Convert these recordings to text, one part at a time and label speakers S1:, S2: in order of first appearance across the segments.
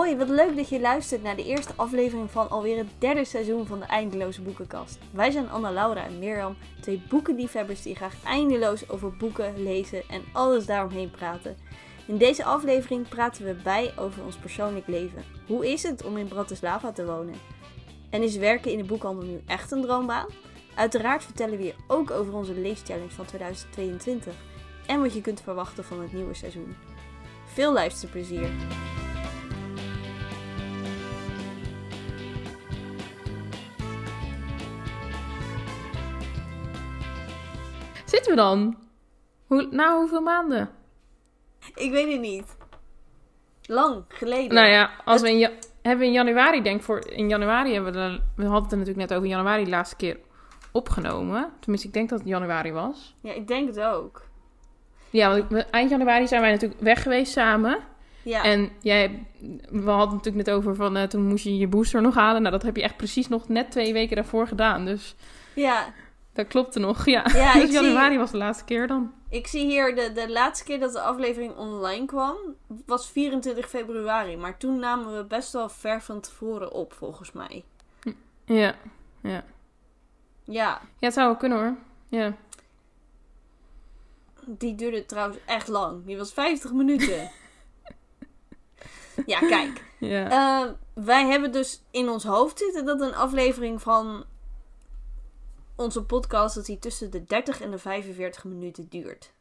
S1: Hoi, wat leuk dat je luistert naar de eerste aflevering van alweer het derde seizoen van de Eindeloze Boekenkast. Wij zijn Anna Laura en Mirjam, twee boekenliefhebbers die graag eindeloos over boeken, lezen en alles daaromheen praten. In deze aflevering praten we bij over ons persoonlijk leven. Hoe is het om in Bratislava te wonen? En is werken in de boekhandel nu echt een droombaan? Uiteraard vertellen we je ook over onze leeschallenge van 2022 en wat je kunt verwachten van het nieuwe seizoen. Veel luisterplezier!
S2: Zitten we dan? Hoe, na hoeveel maanden?
S1: Ik weet het niet. Lang geleden.
S2: Nou ja, als we in, hebben we in januari, denk ik, voor in januari hebben we, de, we hadden het er natuurlijk net over januari de laatste keer opgenomen. Tenminste, ik denk dat het januari was.
S1: Ja, ik denk het ook.
S2: Ja, want eind januari zijn wij natuurlijk weg geweest samen.
S1: Ja.
S2: En jij, we hadden het natuurlijk net over van eh, toen moest je je booster nog halen. Nou, dat heb je echt precies nog net twee weken daarvoor gedaan. Dus
S1: ja.
S2: Dat klopte nog. Ja,
S1: Ja,
S2: dus
S1: zie-
S2: januari was de laatste keer dan.
S1: Ik zie hier de, de laatste keer dat de aflevering online kwam, was 24 februari. Maar toen namen we best wel ver van tevoren op, volgens mij.
S2: Ja, ja.
S1: Ja,
S2: Ja, het zou wel kunnen hoor. Ja.
S1: die duurde trouwens echt lang. Die was 50 minuten. ja, kijk.
S2: Ja.
S1: Eh, wij hebben dus in ons hoofd zitten dat een aflevering van onze podcast dat die tussen de 30 en de 45 minuten duurt.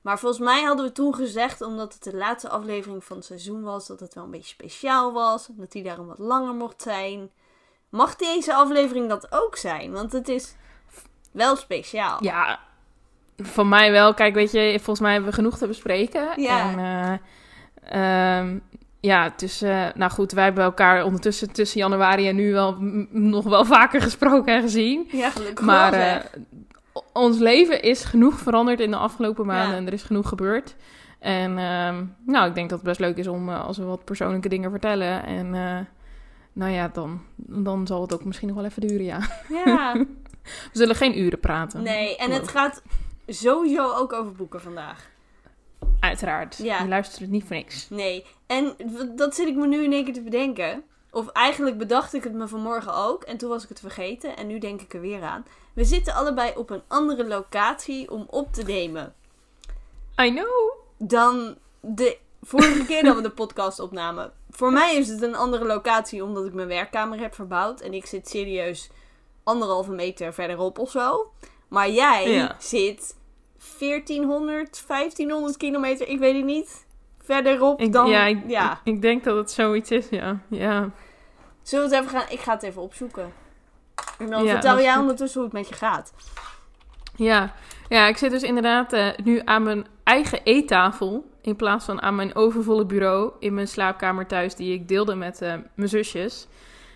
S1: Maar volgens mij hadden we toen gezegd, omdat het de laatste aflevering van het seizoen was, dat het wel een beetje speciaal was. Dat die daarom wat langer mocht zijn. Mag deze aflevering dat ook zijn? Want het is wel speciaal.
S2: Ja, van mij wel. Kijk, weet je, volgens mij hebben we genoeg te bespreken.
S1: Ja.
S2: En, eh, ehm, ja, is, eh, nou goed, wij hebben elkaar ondertussen tussen januari en nu wel nog wel vaker gesproken en gezien.
S1: Ja, gelukkig
S2: Maar
S1: wel,
S2: eh, ons leven is genoeg veranderd in de afgelopen maanden
S1: Ja.
S2: en er is genoeg gebeurd. En ehm, nou, ik denk dat het best leuk is om eh, als we wat persoonlijke dingen vertellen. En nou ja, dan, dan zal het ook misschien nog wel even duren, ja.
S1: Ja.
S2: We zullen geen uren praten.
S1: Nee, en het gaat sowieso ook over boeken vandaag.
S2: Uiteraard.
S1: Ja.
S2: Je luistert het niet voor niks.
S1: Nee, en dat zit ik me nu in één keer te bedenken. Of eigenlijk bedacht ik het me vanmorgen ook. En toen was ik het vergeten. En nu denk ik er weer aan. We zitten allebei op een andere locatie om op te nemen.
S2: I know.
S1: Dan de vorige keer dat we de podcast opnamen. Voor mij is het een andere locatie omdat ik mijn werkkamer heb verbouwd. En ik zit serieus anderhalve meter verderop of zo. Maar jij
S2: Ja.
S1: zit 1400, 1500 kilometer, ik weet het niet. Verderop
S2: Ik,
S1: dan.
S2: ja, ik,
S1: ja.
S2: Ik, ik denk dat het zoiets is, ja. Ja,
S1: Zullen we het even gaan? Ik ga het even opzoeken. En dan
S2: Ja,
S1: vertel jij ondertussen hoe het met je gaat.
S2: ja. ja ik zit dus inderdaad eh, nu aan mijn eigen eettafel... in plaats van aan mijn overvolle bureau... in mijn slaapkamer thuis die ik deelde met eh, mijn zusjes.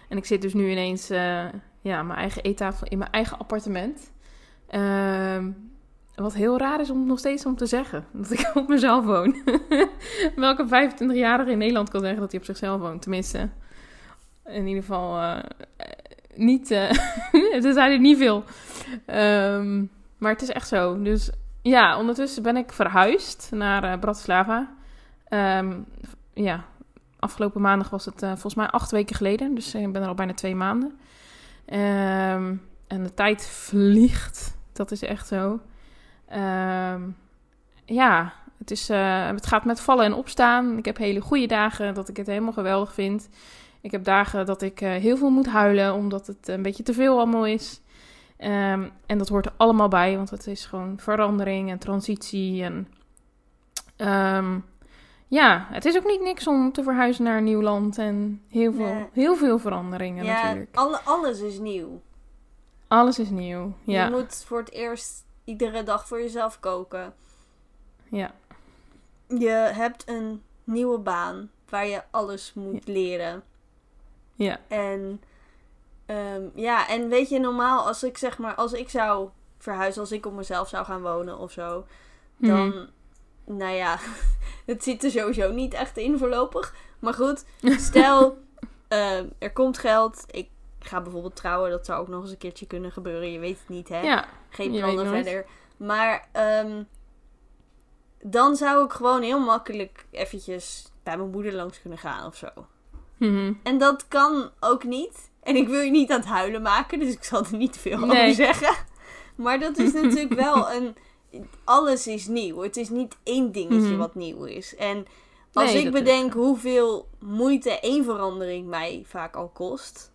S2: En ik zit dus nu ineens eh ja, mijn eigen eettafel in mijn eigen appartement. Wat heel raar is om nog steeds om te zeggen. Dat ik op mezelf woon. Welke 25-jarige in Nederland kan zeggen dat hij op zichzelf woont? Tenminste, in ieder geval eh, eh, niet... eh er zijn er niet veel. Ehm, maar het is echt zo. Dus ja, ondertussen ben ik verhuisd naar Bratislava. Ehm, ja, afgelopen maandag was het volgens mij acht weken geleden. Dus ik ben er al bijna twee maanden. Ehm, en de tijd vliegt. Dat is echt zo. Ehm, ja, het, is, eh, het gaat met vallen en opstaan. Ik heb hele goede dagen dat ik het helemaal geweldig vind. Ik heb dagen dat ik eh, heel veel moet huilen omdat het een beetje te veel allemaal is. Ehm, en dat hoort er allemaal bij, want het is gewoon verandering en transitie. En ehm, ja, het is ook niet niks om te verhuizen naar een nieuw land en heel veel,
S1: Nee.
S2: heel veel veranderingen
S1: ja,
S2: natuurlijk.
S1: alle, alles is nieuw.
S2: Alles is nieuw. Ja,
S1: Je moet voor het eerst iedere dag voor jezelf koken.
S2: ja,
S1: Je hebt een nieuwe baan waar je alles moet leren.
S2: ja,
S1: En ehm, ja, en weet je, normaal als ik zeg maar, als ik zou verhuizen, als ik op mezelf zou gaan wonen of zo, dan,
S2: Mhm.
S1: nou ja, het zit er sowieso niet echt in voorlopig. Maar goed, stel, ehm, er komt geld, ik ga bijvoorbeeld trouwen, dat zou ook nog eens een keertje kunnen gebeuren, je weet het niet, hè?
S2: ja,
S1: Geen plannen verder. Maar ehm, dan zou ik gewoon heel makkelijk eventjes bij mijn moeder langs kunnen gaan of zo.
S2: Mhm.
S1: En dat kan ook niet. En ik wil je niet aan het huilen maken, dus ik zal er niet veel
S2: Nee.
S1: over zeggen. Maar dat is natuurlijk wel een. Alles is nieuw. Het is niet één dingetje
S2: Mhm.
S1: wat nieuw is. En als
S2: Nee,
S1: ik bedenk hoeveel moeite één verandering mij vaak al kost,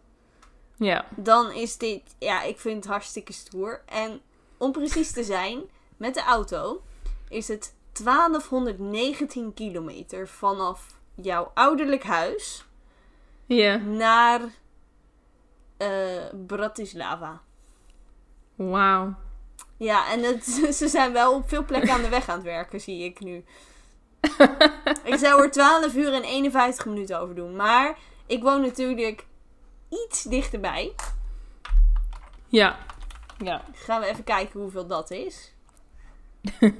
S2: Ja.
S1: dan is dit. Ja, ik vind het hartstikke stoer. En om precies te zijn, met de auto is het 1219 kilometer vanaf jouw ouderlijk huis
S2: Ja.
S1: naar eh, Bratislava.
S2: Wauw.
S1: Ja, en het, ze zijn wel op veel plekken aan de weg aan het werken, zie ik nu. ik zou er 12 uur en 51 minuten over doen. Maar ik woon natuurlijk iets dichterbij.
S2: Ja. Ja.
S1: Gaan we even kijken hoeveel dat is. Oh,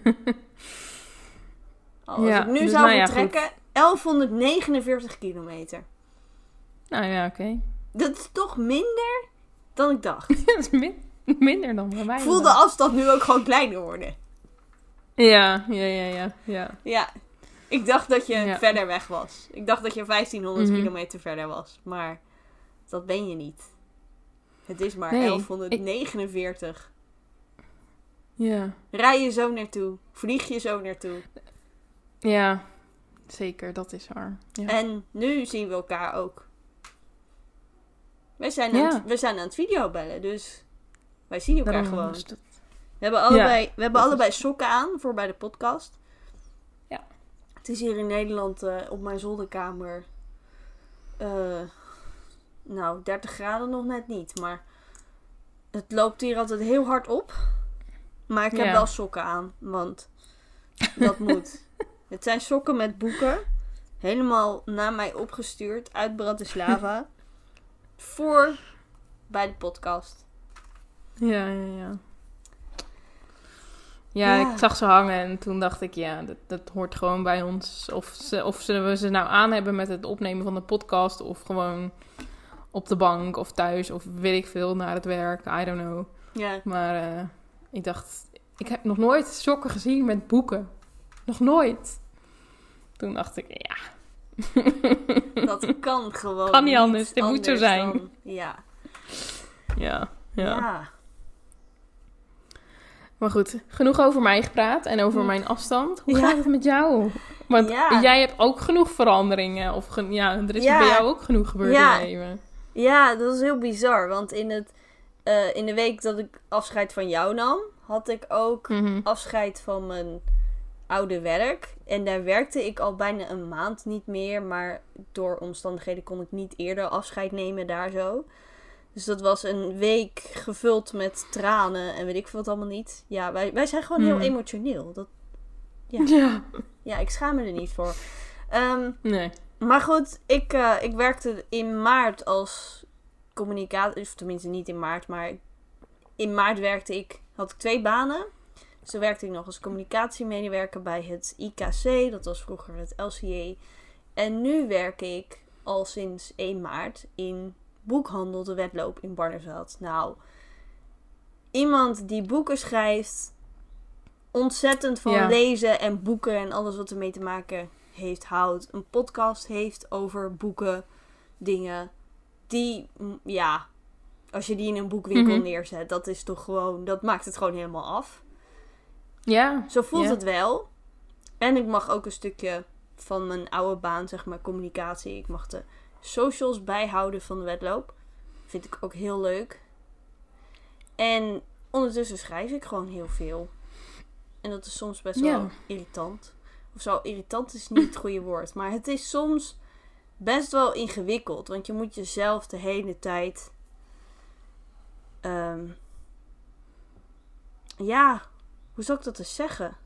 S1: als
S2: Ja,
S1: ik nu
S2: dus
S1: zou
S2: nou ja,
S1: vertrekken, 1149 kilometer.
S2: Nou ja, oké.
S1: Dat is toch minder dan ik dacht.
S2: dat is min- minder dan bij mij.
S1: Ik voel de afstand nu ook gewoon kleiner worden.
S2: Ja, ja, ja, ja. ja.
S1: Ja, ik dacht dat je
S2: Ja.
S1: verder weg was. Ik dacht dat je 1500
S2: Mhm.
S1: kilometer verder was. Maar dat ben je niet. Het is maar
S2: Nee,
S1: 1149.
S2: Ja.
S1: Rij je zo naartoe. Vlieg je zo naartoe.
S2: Ja. Zeker, dat is waar. Ja.
S1: En nu zien we elkaar ook. We zijn,
S2: Ja.
S1: aan, het, we zijn aan het videobellen, dus wij zien elkaar
S2: Daarom
S1: gewoon.
S2: dat-
S1: We hebben allebei, we hebben
S2: is-
S1: allebei sokken aan voor bij de podcast.
S2: Ja.
S1: Het is hier in Nederland eh, op mijn zolderkamer. eh, nou, 30 graden nog net niet. Maar het loopt hier altijd heel hard op. Maar ik heb
S2: Ja.
S1: wel sokken aan, want dat moet. Het zijn sokken met boeken. Helemaal naar mij opgestuurd uit Bratislava. voor bij de podcast.
S2: Ja, ja, ja. Ja,
S1: Ja.
S2: ik zag ze hangen en toen dacht ik, ja, dat, dat hoort gewoon bij ons. Of, ze, of ze, we ze nou aan hebben met het opnemen van de podcast, of gewoon op de bank of thuis, of weet ik veel, naar het werk, I don't know.
S1: Ja.
S2: Maar eh, ik dacht, ik heb nog nooit sokken gezien met boeken. Nog nooit. Toen dacht ik, ja,
S1: Dat kan gewoon.
S2: Kan niet anders, dit moet zo zijn.
S1: dan- ja.
S2: ja, ja.
S1: Ja.
S2: Maar goed, genoeg over mij gepraat en over
S1: Hm.
S2: mijn afstand. Hoe
S1: Ja.
S2: gaat het met jou? Want
S1: Ja.
S2: jij hebt ook genoeg veranderingen. Of ja, er is bij jou ook genoeg gebeurd
S1: Ja.
S2: in leven.
S1: Ja, dat is heel bizar. Want in, het, eh, in de week dat ik afscheid van jou nam, had ik ook
S2: Mhm.
S1: afscheid van mijn oude werk. En daar werkte ik al bijna een maand niet meer. Maar door omstandigheden kon ik niet eerder afscheid nemen daar zo. Dus dat was een week gevuld met tranen en weet ik veel wat allemaal niet. Ja, wij, wij zijn gewoon
S2: Mhm.
S1: heel emotioneel. Dat, Ja.
S2: Ja.
S1: ja, ik schaam me er niet voor. Ehm,
S2: Nee.
S1: Maar goed, ik, eh, ik werkte in maart als communicatie, of tenminste niet in maart, maar in maart werkte ik, had ik twee banen. Dus toen werkte ik nog als communicatiemedewerker bij het IKC, dat was vroeger het LCA. En nu werk ik al sinds 1 maart in boekhandel De Wedloop in Barneveld. Nou, iemand die boeken schrijft, ontzettend van
S2: Ja.
S1: lezen en boeken en alles wat ermee te maken heeft, houdt. Een podcast heeft over boeken, dingen. Die, ja, als je die in een boekwinkel
S2: Mhm.
S1: neerzet, dat is toch gewoon, dat maakt het gewoon helemaal af.
S2: Ja.
S1: Zo voelt
S2: Ja.
S1: het wel. En ik mag ook een stukje van mijn oude baan, zeg maar, communicatie. Ik mag de socials bijhouden van de wedloop. Vind ik ook heel leuk. En ondertussen schrijf ik gewoon heel veel. En dat is soms best wel
S2: Ja.
S1: irritant. Of zo, irritant is niet het goede woord. Maar het is soms best wel ingewikkeld. Want je moet jezelf de hele tijd... ehm, ja, hoe zou ik dat eens zeggen?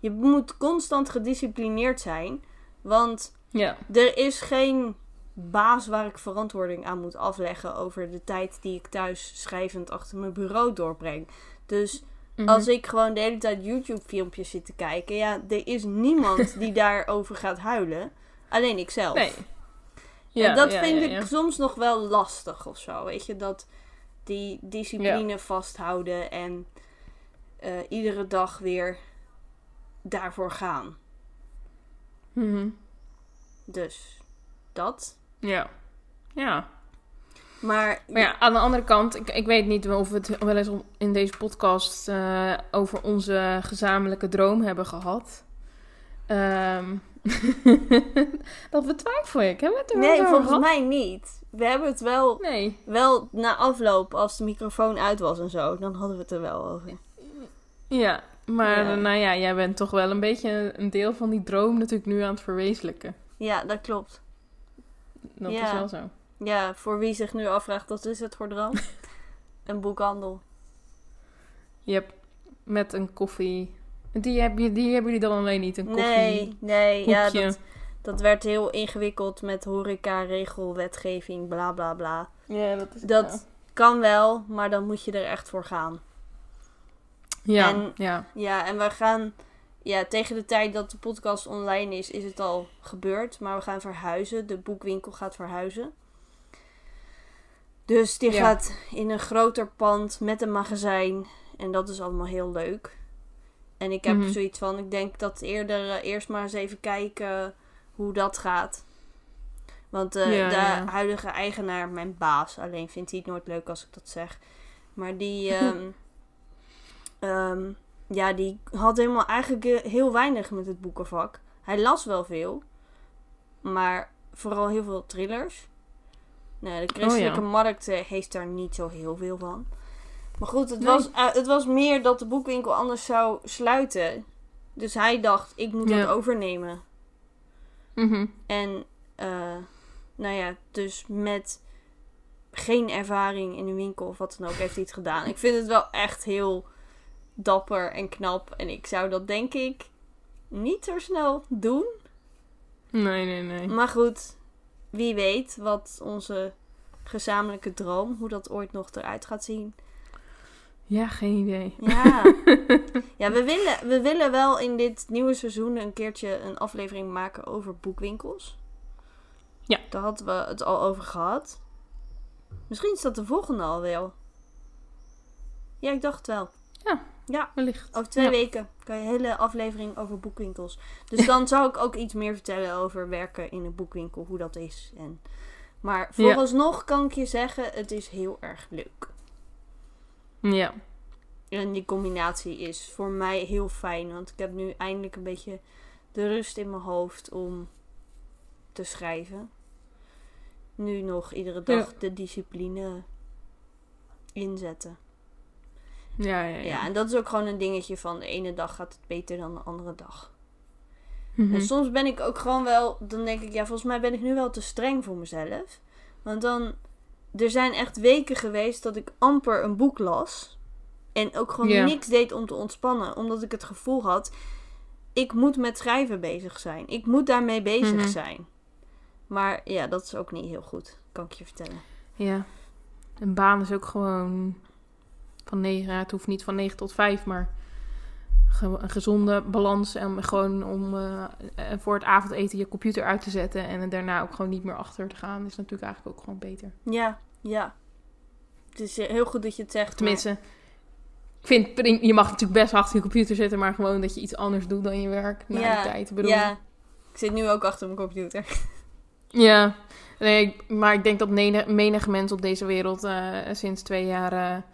S1: Je moet constant gedisciplineerd zijn. Want
S2: Ja.
S1: er is geen baas waar ik verantwoording aan moet afleggen over de tijd die ik thuis schrijvend achter mijn bureau doorbreng. Dus
S2: Mhm.
S1: als ik gewoon de hele tijd YouTube-filmpjes zit te kijken, ja, er is niemand die daarover gaat huilen. Alleen ikzelf.
S2: Nee.
S1: en dat
S2: ja,
S1: vind
S2: ja,
S1: ik
S2: ja.
S1: soms nog wel lastig of zo. Weet je, dat die discipline vasthouden en eh, iedere dag weer daarvoor gaan.
S2: Mhm.
S1: Dus dat.
S2: Ja. Ja.
S1: Maar,
S2: Maar ja, aan de andere kant, ik, ik weet niet of we het wel eens in deze podcast eh, over onze gezamenlijke droom hebben gehad. Ehm, dat betwijfel ik. Hebben we het er
S1: nee, volgens
S2: gehad?
S1: mij niet. We hebben het wel,
S2: Nee.
S1: wel na afloop, als de microfoon uit was en zo, dan hadden we het er wel over.
S2: Ja, maar
S1: Ja.
S2: nou ja, jij bent toch wel een beetje een deel van die droom natuurlijk nu aan het verwezenlijken.
S1: Ja, dat klopt.
S2: Dat
S1: Ja.
S2: is wel zo.
S1: Ja, voor wie zich nu afvraagt, wat is het droom? een boekhandel.
S2: Je hebt met een koffie... Die, heb je, die hebben jullie dan alleen niet, een koffie...
S1: Nee, nee, ja, dat, dat werd heel ingewikkeld met horeca, regelwetgeving, bla bla bla.
S2: Ja, dat is
S1: Dat kan wel, maar dan moet je er echt voor gaan.
S2: Ja,
S1: en-
S2: ja.
S1: Ja, en we gaan, ja, tegen de tijd dat de podcast online is, is het al gebeurd. Maar we gaan verhuizen. De boekwinkel gaat verhuizen. Dus die
S2: Ja.
S1: gaat in een groter pand met een magazijn. En dat is allemaal heel leuk. En ik heb
S2: Mhm.
S1: zoiets van, ik denk dat eerder eh, eerst maar eens even kijken hoe dat gaat. Want eh,
S2: Ja,
S1: de
S2: ja.
S1: huidige eigenaar, mijn baas, alleen vindt hij het nooit leuk als ik dat zeg. Maar die, ehm, ehm, ja, die had helemaal eigenlijk eh, heel weinig met het boekenvak. Hij las wel veel, maar vooral heel veel thrillers. Nou, de christelijke markt eh, heeft daar niet zo heel veel van. Maar goed, het,
S2: Nee.
S1: was, eh, het was meer dat de boekwinkel anders zou sluiten. Dus hij dacht, ik moet
S2: Ja.
S1: dat overnemen.
S2: Mhm.
S1: En, eh, nou ja, dus met geen ervaring in een winkel of wat dan ook heeft hij het gedaan. Ik vind het wel echt heel dapper en knap. En ik zou dat denk ik niet zo snel doen.
S2: Nee, nee, nee.
S1: Maar goed, wie weet wat onze gezamenlijke droom, hoe dat ooit nog eruit gaat zien.
S2: Ja, geen idee.
S1: Ja, ja we, willen, we willen wel in dit nieuwe seizoen een keertje een aflevering maken over boekwinkels.
S2: Ja.
S1: Daar hadden we het al over gehad. Misschien is dat de volgende al wel. Ja, ik dacht wel.
S2: Ja.
S1: Ja,
S2: Wellicht.
S1: over twee
S2: Ja.
S1: weken kan je een hele aflevering over boekwinkels. Dus dan zou ik ook iets meer vertellen over werken in een boekwinkel, hoe dat is. En... Maar
S2: Ja.
S1: vooralsnog kan ik je zeggen, het is heel erg leuk.
S2: Ja.
S1: En die combinatie is voor mij heel fijn. Want ik heb nu eindelijk een beetje de rust in mijn hoofd om te schrijven. Nu nog iedere dag de discipline inzetten.
S2: Ja, ja,
S1: Ja.
S2: ja.
S1: en dat is ook gewoon een dingetje van de ene dag gaat het beter dan de andere dag.
S2: Mhm.
S1: En soms ben ik ook gewoon wel, dan denk ik, ja, volgens mij ben ik nu wel te streng voor mezelf. Want dan, er zijn echt weken geweest dat ik amper een boek las. En ook gewoon niks deed om te ontspannen. Omdat ik het gevoel had, ik moet met schrijven bezig zijn. Ik moet daarmee bezig
S2: Mhm.
S1: zijn. Maar ja, dat is ook niet heel goed, kan ik je vertellen.
S2: Ja. Een baan is ook gewoon van 9, ja, het hoeft niet van 9 tot 5, maar een gezonde balans en gewoon om eh, eh, voor het avondeten je computer uit te zetten en daarna ook gewoon niet meer achter te gaan, is natuurlijk eigenlijk ook gewoon beter.
S1: Ja, ja. Het is eh, heel goed dat je het zegt. maar-
S2: Tenminste, ik vind je mag natuurlijk best achter je computer zitten, maar gewoon dat je iets anders doet dan je werk na
S1: Ja,
S2: die tijd. Bedoel,
S1: Ja, ik zit nu ook achter mijn computer.
S2: Ja, nee, maar ik denk dat menig, menig mens op deze wereld sinds twee jaar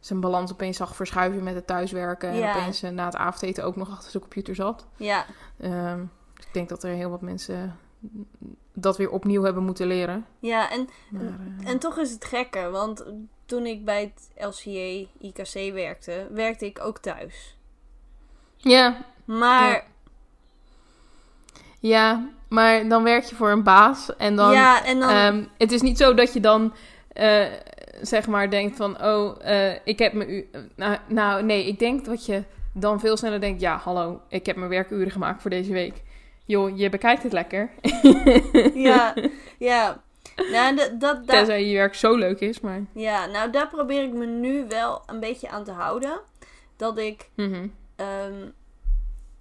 S2: zijn balans opeens zag verschuiven met het thuiswerken. En
S1: Ja.
S2: opeens eh, na het avondeten ook nog achter zijn computer zat.
S1: Ja,
S2: Ehm, dus ik denk dat er heel wat mensen dat weer opnieuw hebben moeten leren.
S1: ja en
S2: Maar, eh,
S1: En toch is het gekker, want toen ik bij het LCA IKC werkte, werkte ik ook thuis.
S2: ja,
S1: Maar
S2: Ja. ja, maar dan werk je voor een baas en dan...
S1: ja, en dan
S2: Ehm, het is niet zo dat je dan eh, zeg maar denkt van, oh, eh, ik heb mijn u. Nou, nou, nee, ik denk dat je dan veel sneller denkt, ja, hallo, ik heb mijn werkuren gemaakt voor deze week. Joh, je bekijkt het lekker.
S1: ja, ja. Nou, dat, dat,
S2: Tenzij je werk zo leuk is, maar.
S1: ja, nou, daar probeer ik me nu wel een beetje aan te houden. Dat ik,
S2: Mhm.
S1: ehm,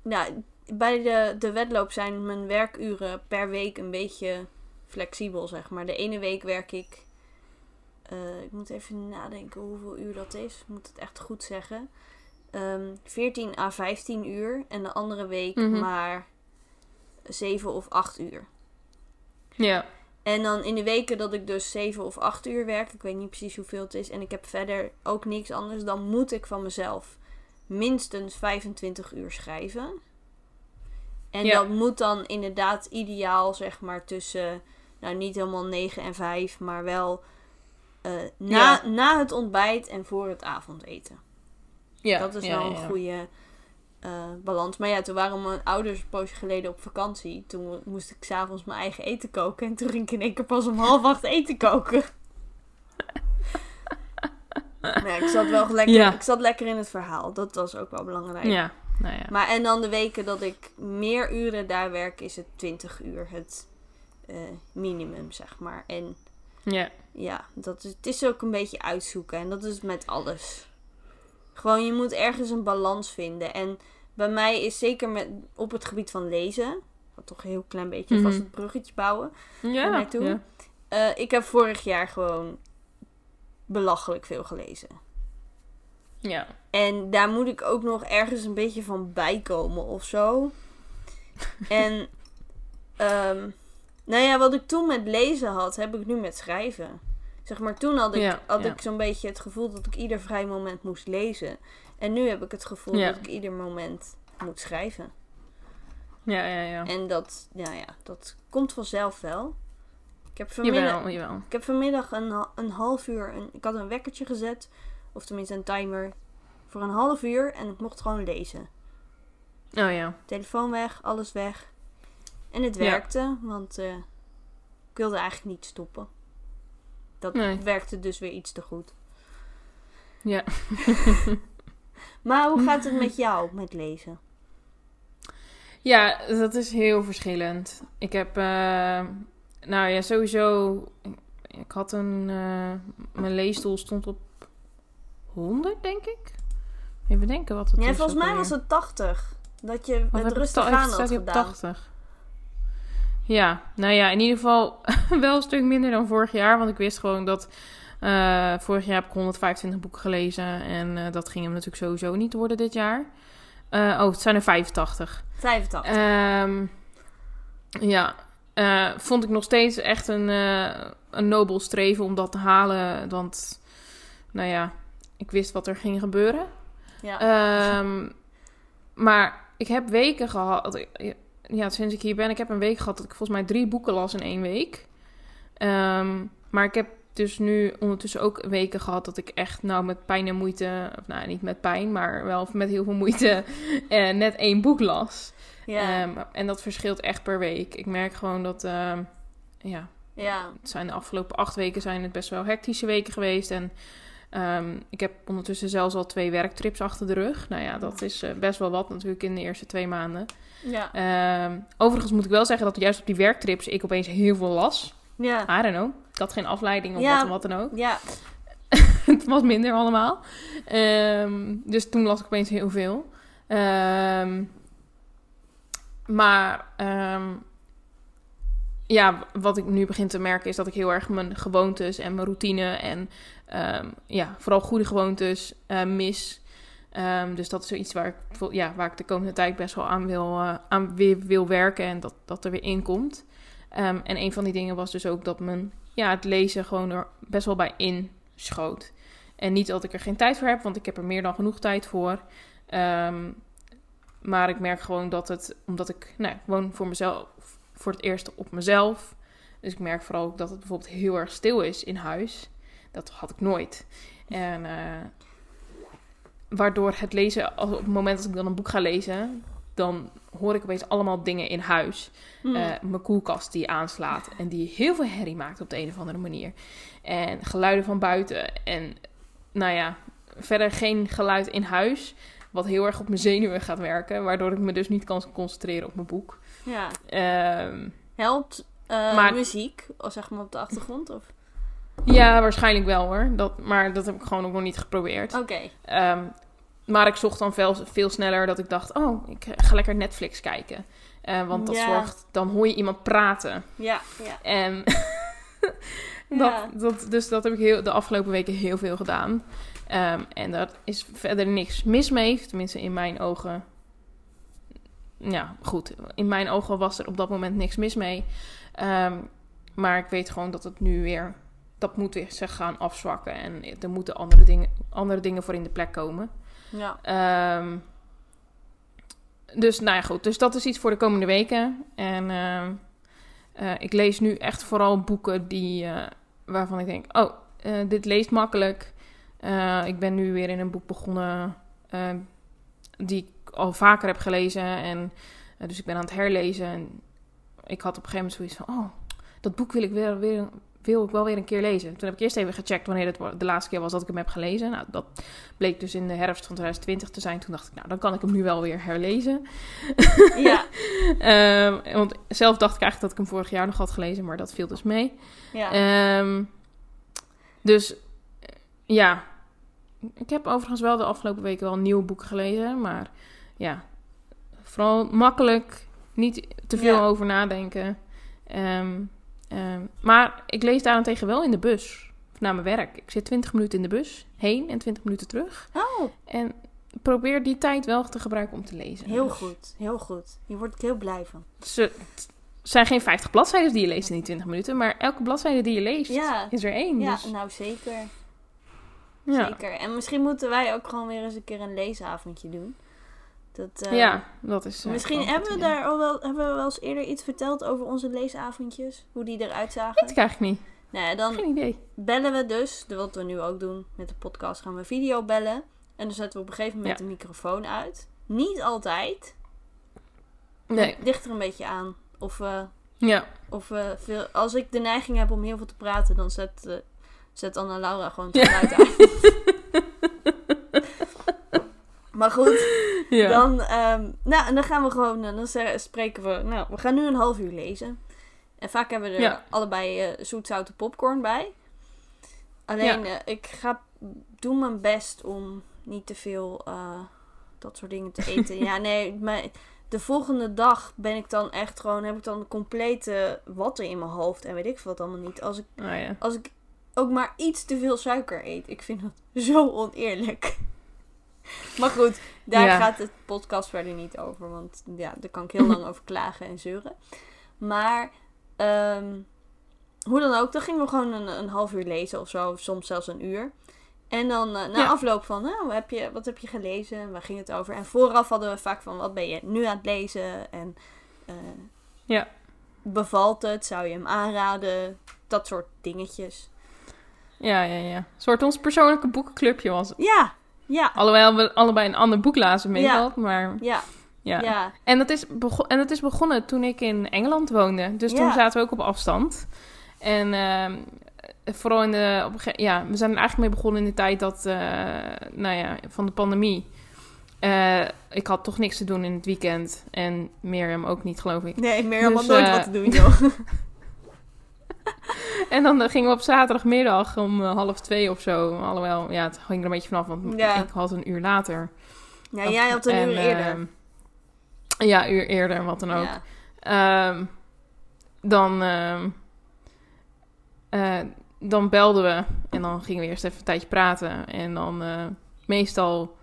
S1: nou, bij de, de wedloop zijn mijn werkuren per week een beetje flexibel, zeg maar. De ene week werk ik, eh, ik moet even nadenken hoeveel uur dat is. Ik moet het echt goed zeggen. Ehm 14 à 15 uur. En de andere week
S2: Mhm.
S1: maar 7 of 8 uur.
S2: Ja.
S1: En dan in de weken dat ik dus 7 of 8 uur werk, ik weet niet precies hoeveel het is, en ik heb verder ook niks anders, dan moet ik van mezelf minstens 25 uur schrijven. En
S2: Ja.
S1: dat moet dan inderdaad ideaal, zeg maar, tussen, nou niet helemaal 9 en 5, maar wel eh, na, na het ontbijt en voor het avondeten.
S2: Ja,
S1: dat is
S2: ja,
S1: wel een goede eh, balans. Maar ja, toen waren mijn ouders een poosje geleden op vakantie. Toen moest ik s'avonds mijn eigen eten koken. En toen ging ik in één keer pas om half acht eten koken. Maar ja, ik zat wel lekker, ik zat lekker in het verhaal. Dat was ook wel belangrijk.
S2: Ja, nou ja.
S1: Maar en dan de weken dat ik meer uren daar werk, is het 20 uur het eh, minimum, zeg maar. En
S2: Ja,
S1: ja, dat is, het is ook een beetje uitzoeken. En dat is met alles. Gewoon, je moet ergens een balans vinden. En bij mij is zeker met, op het gebied van lezen... Wat toch een heel klein beetje
S2: Mhm.
S1: vast het bruggetje bouwen.
S2: ja,
S1: naartoe.
S2: ja.
S1: Eh, ik heb vorig jaar gewoon belachelijk veel gelezen.
S2: Ja.
S1: En daar moet ik ook nog ergens een beetje van bijkomen of zo. en, ehm, nou ja, wat ik toen met lezen had, heb ik nu met schrijven. Zeg maar, toen had ik,
S2: Ja,
S1: had
S2: ja.
S1: ik zo'n beetje het gevoel dat ik ieder vrij moment moest lezen. En nu heb ik het gevoel
S2: Ja.
S1: dat ik ieder moment moet schrijven.
S2: Ja, ja, ja.
S1: En dat, ja, ja, dat komt vanzelf wel. Ik heb vanmiddag,
S2: Jawel, jawel.
S1: ik heb vanmiddag een, een half uur, een, ik had een wekkertje gezet, of tenminste een timer, voor een half uur en ik mocht gewoon lezen.
S2: Oh ja.
S1: Telefoon weg, alles weg. En het
S2: Ja.
S1: werkte, want eh, ik wilde eigenlijk niet stoppen. Dat
S2: Nee.
S1: werkte dus weer iets te goed.
S2: Ja.
S1: Maar hoe gaat het met jou met lezen?
S2: Ja, dat is heel verschillend. Ik heb, eh, nou ja, sowieso. Ik had een, eh, mijn leesstoel stond op 100, denk ik. Even denken wat het
S1: Ja,
S2: is.
S1: volgens
S2: ook
S1: mij was het 80. Dat je
S2: Wat
S1: het rustig aan had gedaan.
S2: 80. Ja, nou ja, in ieder geval wel een stuk minder dan vorig jaar. Want ik wist gewoon dat eh, vorig jaar heb ik 125 boeken gelezen. En eh, dat ging hem natuurlijk sowieso niet worden dit jaar. Eh, oh, het zijn er 85.
S1: 85.
S2: Ehm, ja, vond ik nog steeds echt een, een nobel streven om dat te halen. Want, nou ja, ik wist wat er ging gebeuren.
S1: ja.
S2: Ehm, maar ik heb weken gehad. Ja, sinds ik hier ben, ik heb een week gehad dat ik volgens mij drie boeken las in één week. Ehm, maar ik heb dus nu ondertussen ook weken gehad dat ik echt nou met pijn en moeite, of nou niet met pijn, maar wel met heel veel moeite, eh, net één boek las.
S1: ja.
S2: Ehm, en dat verschilt echt per week. Ik merk gewoon dat, ehm, ja,
S1: ja.
S2: het zijn de afgelopen acht weken zijn het best wel hectische weken geweest. En ehm, ik heb ondertussen zelfs al twee werktrips achter de rug. Nou ja, dat is eh, best wel wat natuurlijk in de eerste twee maanden.
S1: Ja.
S2: Ehm, overigens moet ik wel zeggen dat juist op die werktrips ik opeens heel veel las.
S1: Ja.
S2: I don't know. Ik had geen afleiding of
S1: Ja.
S2: wat, dan wat dan ook.
S1: Ja.
S2: het was minder allemaal. Ehm, dus toen las ik opeens heel veel. Maar ja, wat ik nu begin te merken is dat ik heel erg mijn gewoontes en mijn routine en ehm, ja, vooral goede gewoontes eh, mis. Ehm, dus dat is zoiets waar ik, ja, waar ik de komende tijd best wel aan wil, eh, aan weer wil werken en dat dat er weer in komt. Ehm, en een van die dingen was dus ook dat mijn, ja, het lezen gewoon er best wel bij inschoot. En niet dat ik er geen tijd voor heb, want ik heb er meer dan genoeg tijd voor. Maar ik merk gewoon dat het, omdat ik nou, gewoon voor mezelf, voor het eerst op mezelf. Dus ik merk vooral ook dat het bijvoorbeeld heel erg stil is in huis. Dat had ik nooit. En eh, waardoor het lezen, als, op het moment dat ik dan een boek ga lezen, dan hoor ik opeens allemaal dingen in huis.
S1: Hm.
S2: Eh, mijn koelkast die aanslaat en die heel veel herrie maakt op de een of andere manier. En geluiden van buiten. En nou ja, verder geen geluid in huis. Wat heel erg op mijn zenuwen gaat werken. Waardoor ik me dus niet kan concentreren op mijn boek.
S1: ja.
S2: Ehm,
S1: Helpt eh,
S2: Maar-
S1: muziek, zeg maar op de achtergrond? Of?
S2: Ja, waarschijnlijk wel hoor. Dat, maar dat heb ik gewoon ook nog niet geprobeerd.
S1: Oké.
S2: Ehm, maar ik zocht dan veel, veel sneller dat ik dacht... Oh, ik ga lekker Netflix kijken. Eh, want dat
S1: Ja.
S2: zorgt... Dan hoor je iemand praten.
S1: Ja, ja.
S2: En
S1: Ja.
S2: dat, dat, dus dat heb ik heel, de afgelopen weken heel veel gedaan. Ehm, en daar is verder niks mis mee. Tenminste, in mijn ogen. Ja, goed. In mijn ogen was er op dat moment niks mis mee. Ehm, maar ik weet gewoon dat het nu weer... Dat moet weer zich gaan afzwakken. En er moeten andere dingen, andere dingen voor in de plek komen.
S1: Ja.
S2: Ehm, dus nou ja, goed. Dus dat is iets voor de komende weken. En ehm, eh, ik lees nu echt vooral boeken die, eh, waarvan ik denk... Oh, eh, dit leest makkelijk. Ik ben nu weer in een boek begonnen... eh, die ik al vaker heb gelezen. En, dus ik ben aan het herlezen. En ik had op een gegeven moment zoiets van... Oh, dat boek wil ik, weer, weer, wil ik wel weer een keer lezen. Toen heb ik eerst even gecheckt wanneer het de laatste keer was dat ik hem heb gelezen. Nou, dat bleek dus in de herfst van 2020 te zijn. Toen dacht ik, nou, dan kan ik hem nu wel weer herlezen.
S1: Ja.
S2: Ehm, want zelf dacht ik eigenlijk dat ik hem vorig jaar nog had gelezen, maar dat viel dus mee.
S1: Ja.
S2: Ehm, dus eh, ja, ik heb overigens wel de afgelopen weken wel een nieuw boek gelezen, maar ja, vooral makkelijk, niet te veel
S1: Ja.
S2: over nadenken. Ehm, ehm, maar ik lees daarentegen wel in de bus naar mijn werk. Ik zit 20 minuten in de bus heen en 20 minuten terug.
S1: Oh,
S2: En probeer die tijd wel te gebruiken om te lezen.
S1: heel
S2: Dus-
S1: goed. Heel goed. Hier word ik heel blij van.
S2: Ze, het zijn geen 50 bladzijden die je leest in die 20 minuten, maar elke bladzijde die je leest
S1: Ja.
S2: is er één.
S1: Ja,
S2: dus,
S1: nou zeker.
S2: ja.
S1: Zeker. En misschien moeten wij ook gewoon weer eens een keer een leesavondje doen. Dat, eh,
S2: ja, dat is. eh,
S1: Misschien hebben we
S2: idee.
S1: daar al wel, hebben we wel eens eerder iets verteld over onze leesavondjes. Hoe die eruit zagen.
S2: Weet ik eigenlijk niet.
S1: Nou dan
S2: Geen idee.
S1: bellen we dus, de- wat we nu ook doen met de podcast, gaan we video bellen. En dan zetten we op een gegeven moment
S2: Ja.
S1: de microfoon uit. Niet altijd.
S2: Nee.
S1: Het ligt er een beetje aan. Of, we
S2: Ja.
S1: of veel, als ik de neiging heb om heel veel te praten, dan zet, eh, zet Anna Laura gewoon het
S2: Ja.
S1: uit. maar goed,
S2: ja.
S1: dan, ehm, nou, en dan gaan we gewoon, eh, dan spreken we, nou, we gaan nu een half uur lezen. En vaak hebben we er
S2: Ja.
S1: allebei eh zoetzoute popcorn bij. Alleen, eh, ik ga doen mijn best om niet te veel dat soort dingen te eten. ja, nee, maar de volgende dag ben ik dan echt gewoon, heb ik dan complete watten in mijn hoofd en weet ik veel wat allemaal niet. Als ik,
S2: Oh, ja.
S1: als ik ook maar iets te veel suiker eet. Ik vind dat zo oneerlijk. Maar goed, daar
S2: Ja.
S1: gaat de podcast verder niet over. Want ja, daar kan ik heel lang over klagen en zeuren. Maar ehm, hoe dan ook, dan gingen we gewoon een, een half uur lezen of zo. Soms zelfs een uur. En dan eh, na
S2: Ja.
S1: afloop van, nou, wat heb, je, wat heb je gelezen? Waar ging het over? En vooraf hadden we vaak van, wat ben je nu aan het lezen? En eh,
S2: Ja.
S1: bevalt het? Zou je hem aanraden? Dat soort dingetjes.
S2: ja, ja, ja. Een soort ons persoonlijke boekenclubje was het.
S1: Ja, ja,
S2: Alhoewel we allebei een ander boek lazen meestal, maar
S1: ja,
S2: ja.
S1: ja.
S2: En, dat is en dat is begonnen toen ik in Engeland woonde. Dus toen
S1: Ja.
S2: zaten we ook op afstand. En ehm, vooral in de... Op een ja, we zijn er eigenlijk mee begonnen in de tijd dat... eh, nou ja, van de pandemie. Eh, ik had toch niks te doen in het weekend. En Mirjam ook niet, geloof ik.
S1: Nee, meer helemaal
S2: Dus,
S1: nooit
S2: eh,
S1: wat te doen, joh.
S2: En dan eh, gingen we op zaterdagmiddag om eh, half twee of zo. Alhoewel, ja, het ging er een beetje vanaf, want
S1: Ja.
S2: ik had een uur later.
S1: Ja, jij had een
S2: En,
S1: uur eerder.
S2: ehm, ja, een uur eerder, wat dan ook.
S1: Ja.
S2: Ehm, dan, ehm, eh, dan belden we en dan gingen we eerst even een tijdje praten. En dan meestal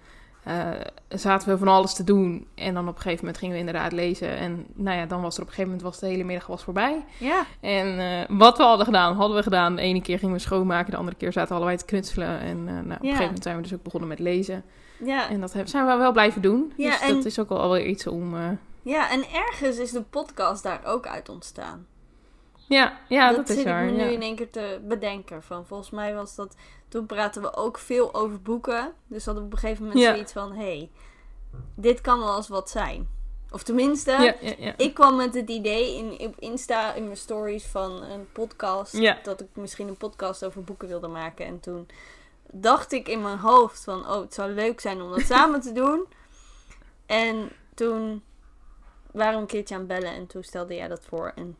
S2: eh, zaten we van alles te doen. En dan op een gegeven moment gingen we inderdaad lezen. En nou ja, dan was er op een gegeven moment was de hele middag was voorbij.
S1: ja,
S2: En eh, wat we hadden gedaan, hadden we gedaan. De ene keer gingen we schoonmaken, de andere keer zaten we allebei te knutselen. En eh, nou, op een gegeven moment zijn we dus ook begonnen met lezen.
S1: ja.
S2: En dat zijn we wel blijven doen.
S1: Ja,
S2: dus
S1: en-
S2: dat is ook wel alweer iets om...
S1: ja, en ergens is de podcast daar ook uit ontstaan.
S2: Ja, ja, dat,
S1: dat
S2: is
S1: zit
S2: waar.
S1: ik me
S2: ja.
S1: nu in één keer te bedenken. Van, volgens mij was dat... Toen praten we ook veel over boeken. Dus hadden we op een gegeven moment
S2: Ja.
S1: zoiets van... hey, dit kan wel eens wat zijn. Of tenminste,
S2: Ja, ja, ja.
S1: ik kwam met het idee in, op Insta, in mijn stories van een podcast. Dat ik misschien een podcast over boeken wilde maken. En toen dacht ik in mijn hoofd van... Oh, het zou leuk zijn om dat samen te doen. En toen waren we een keertje aan het bellen. En toen stelde jij dat voor. En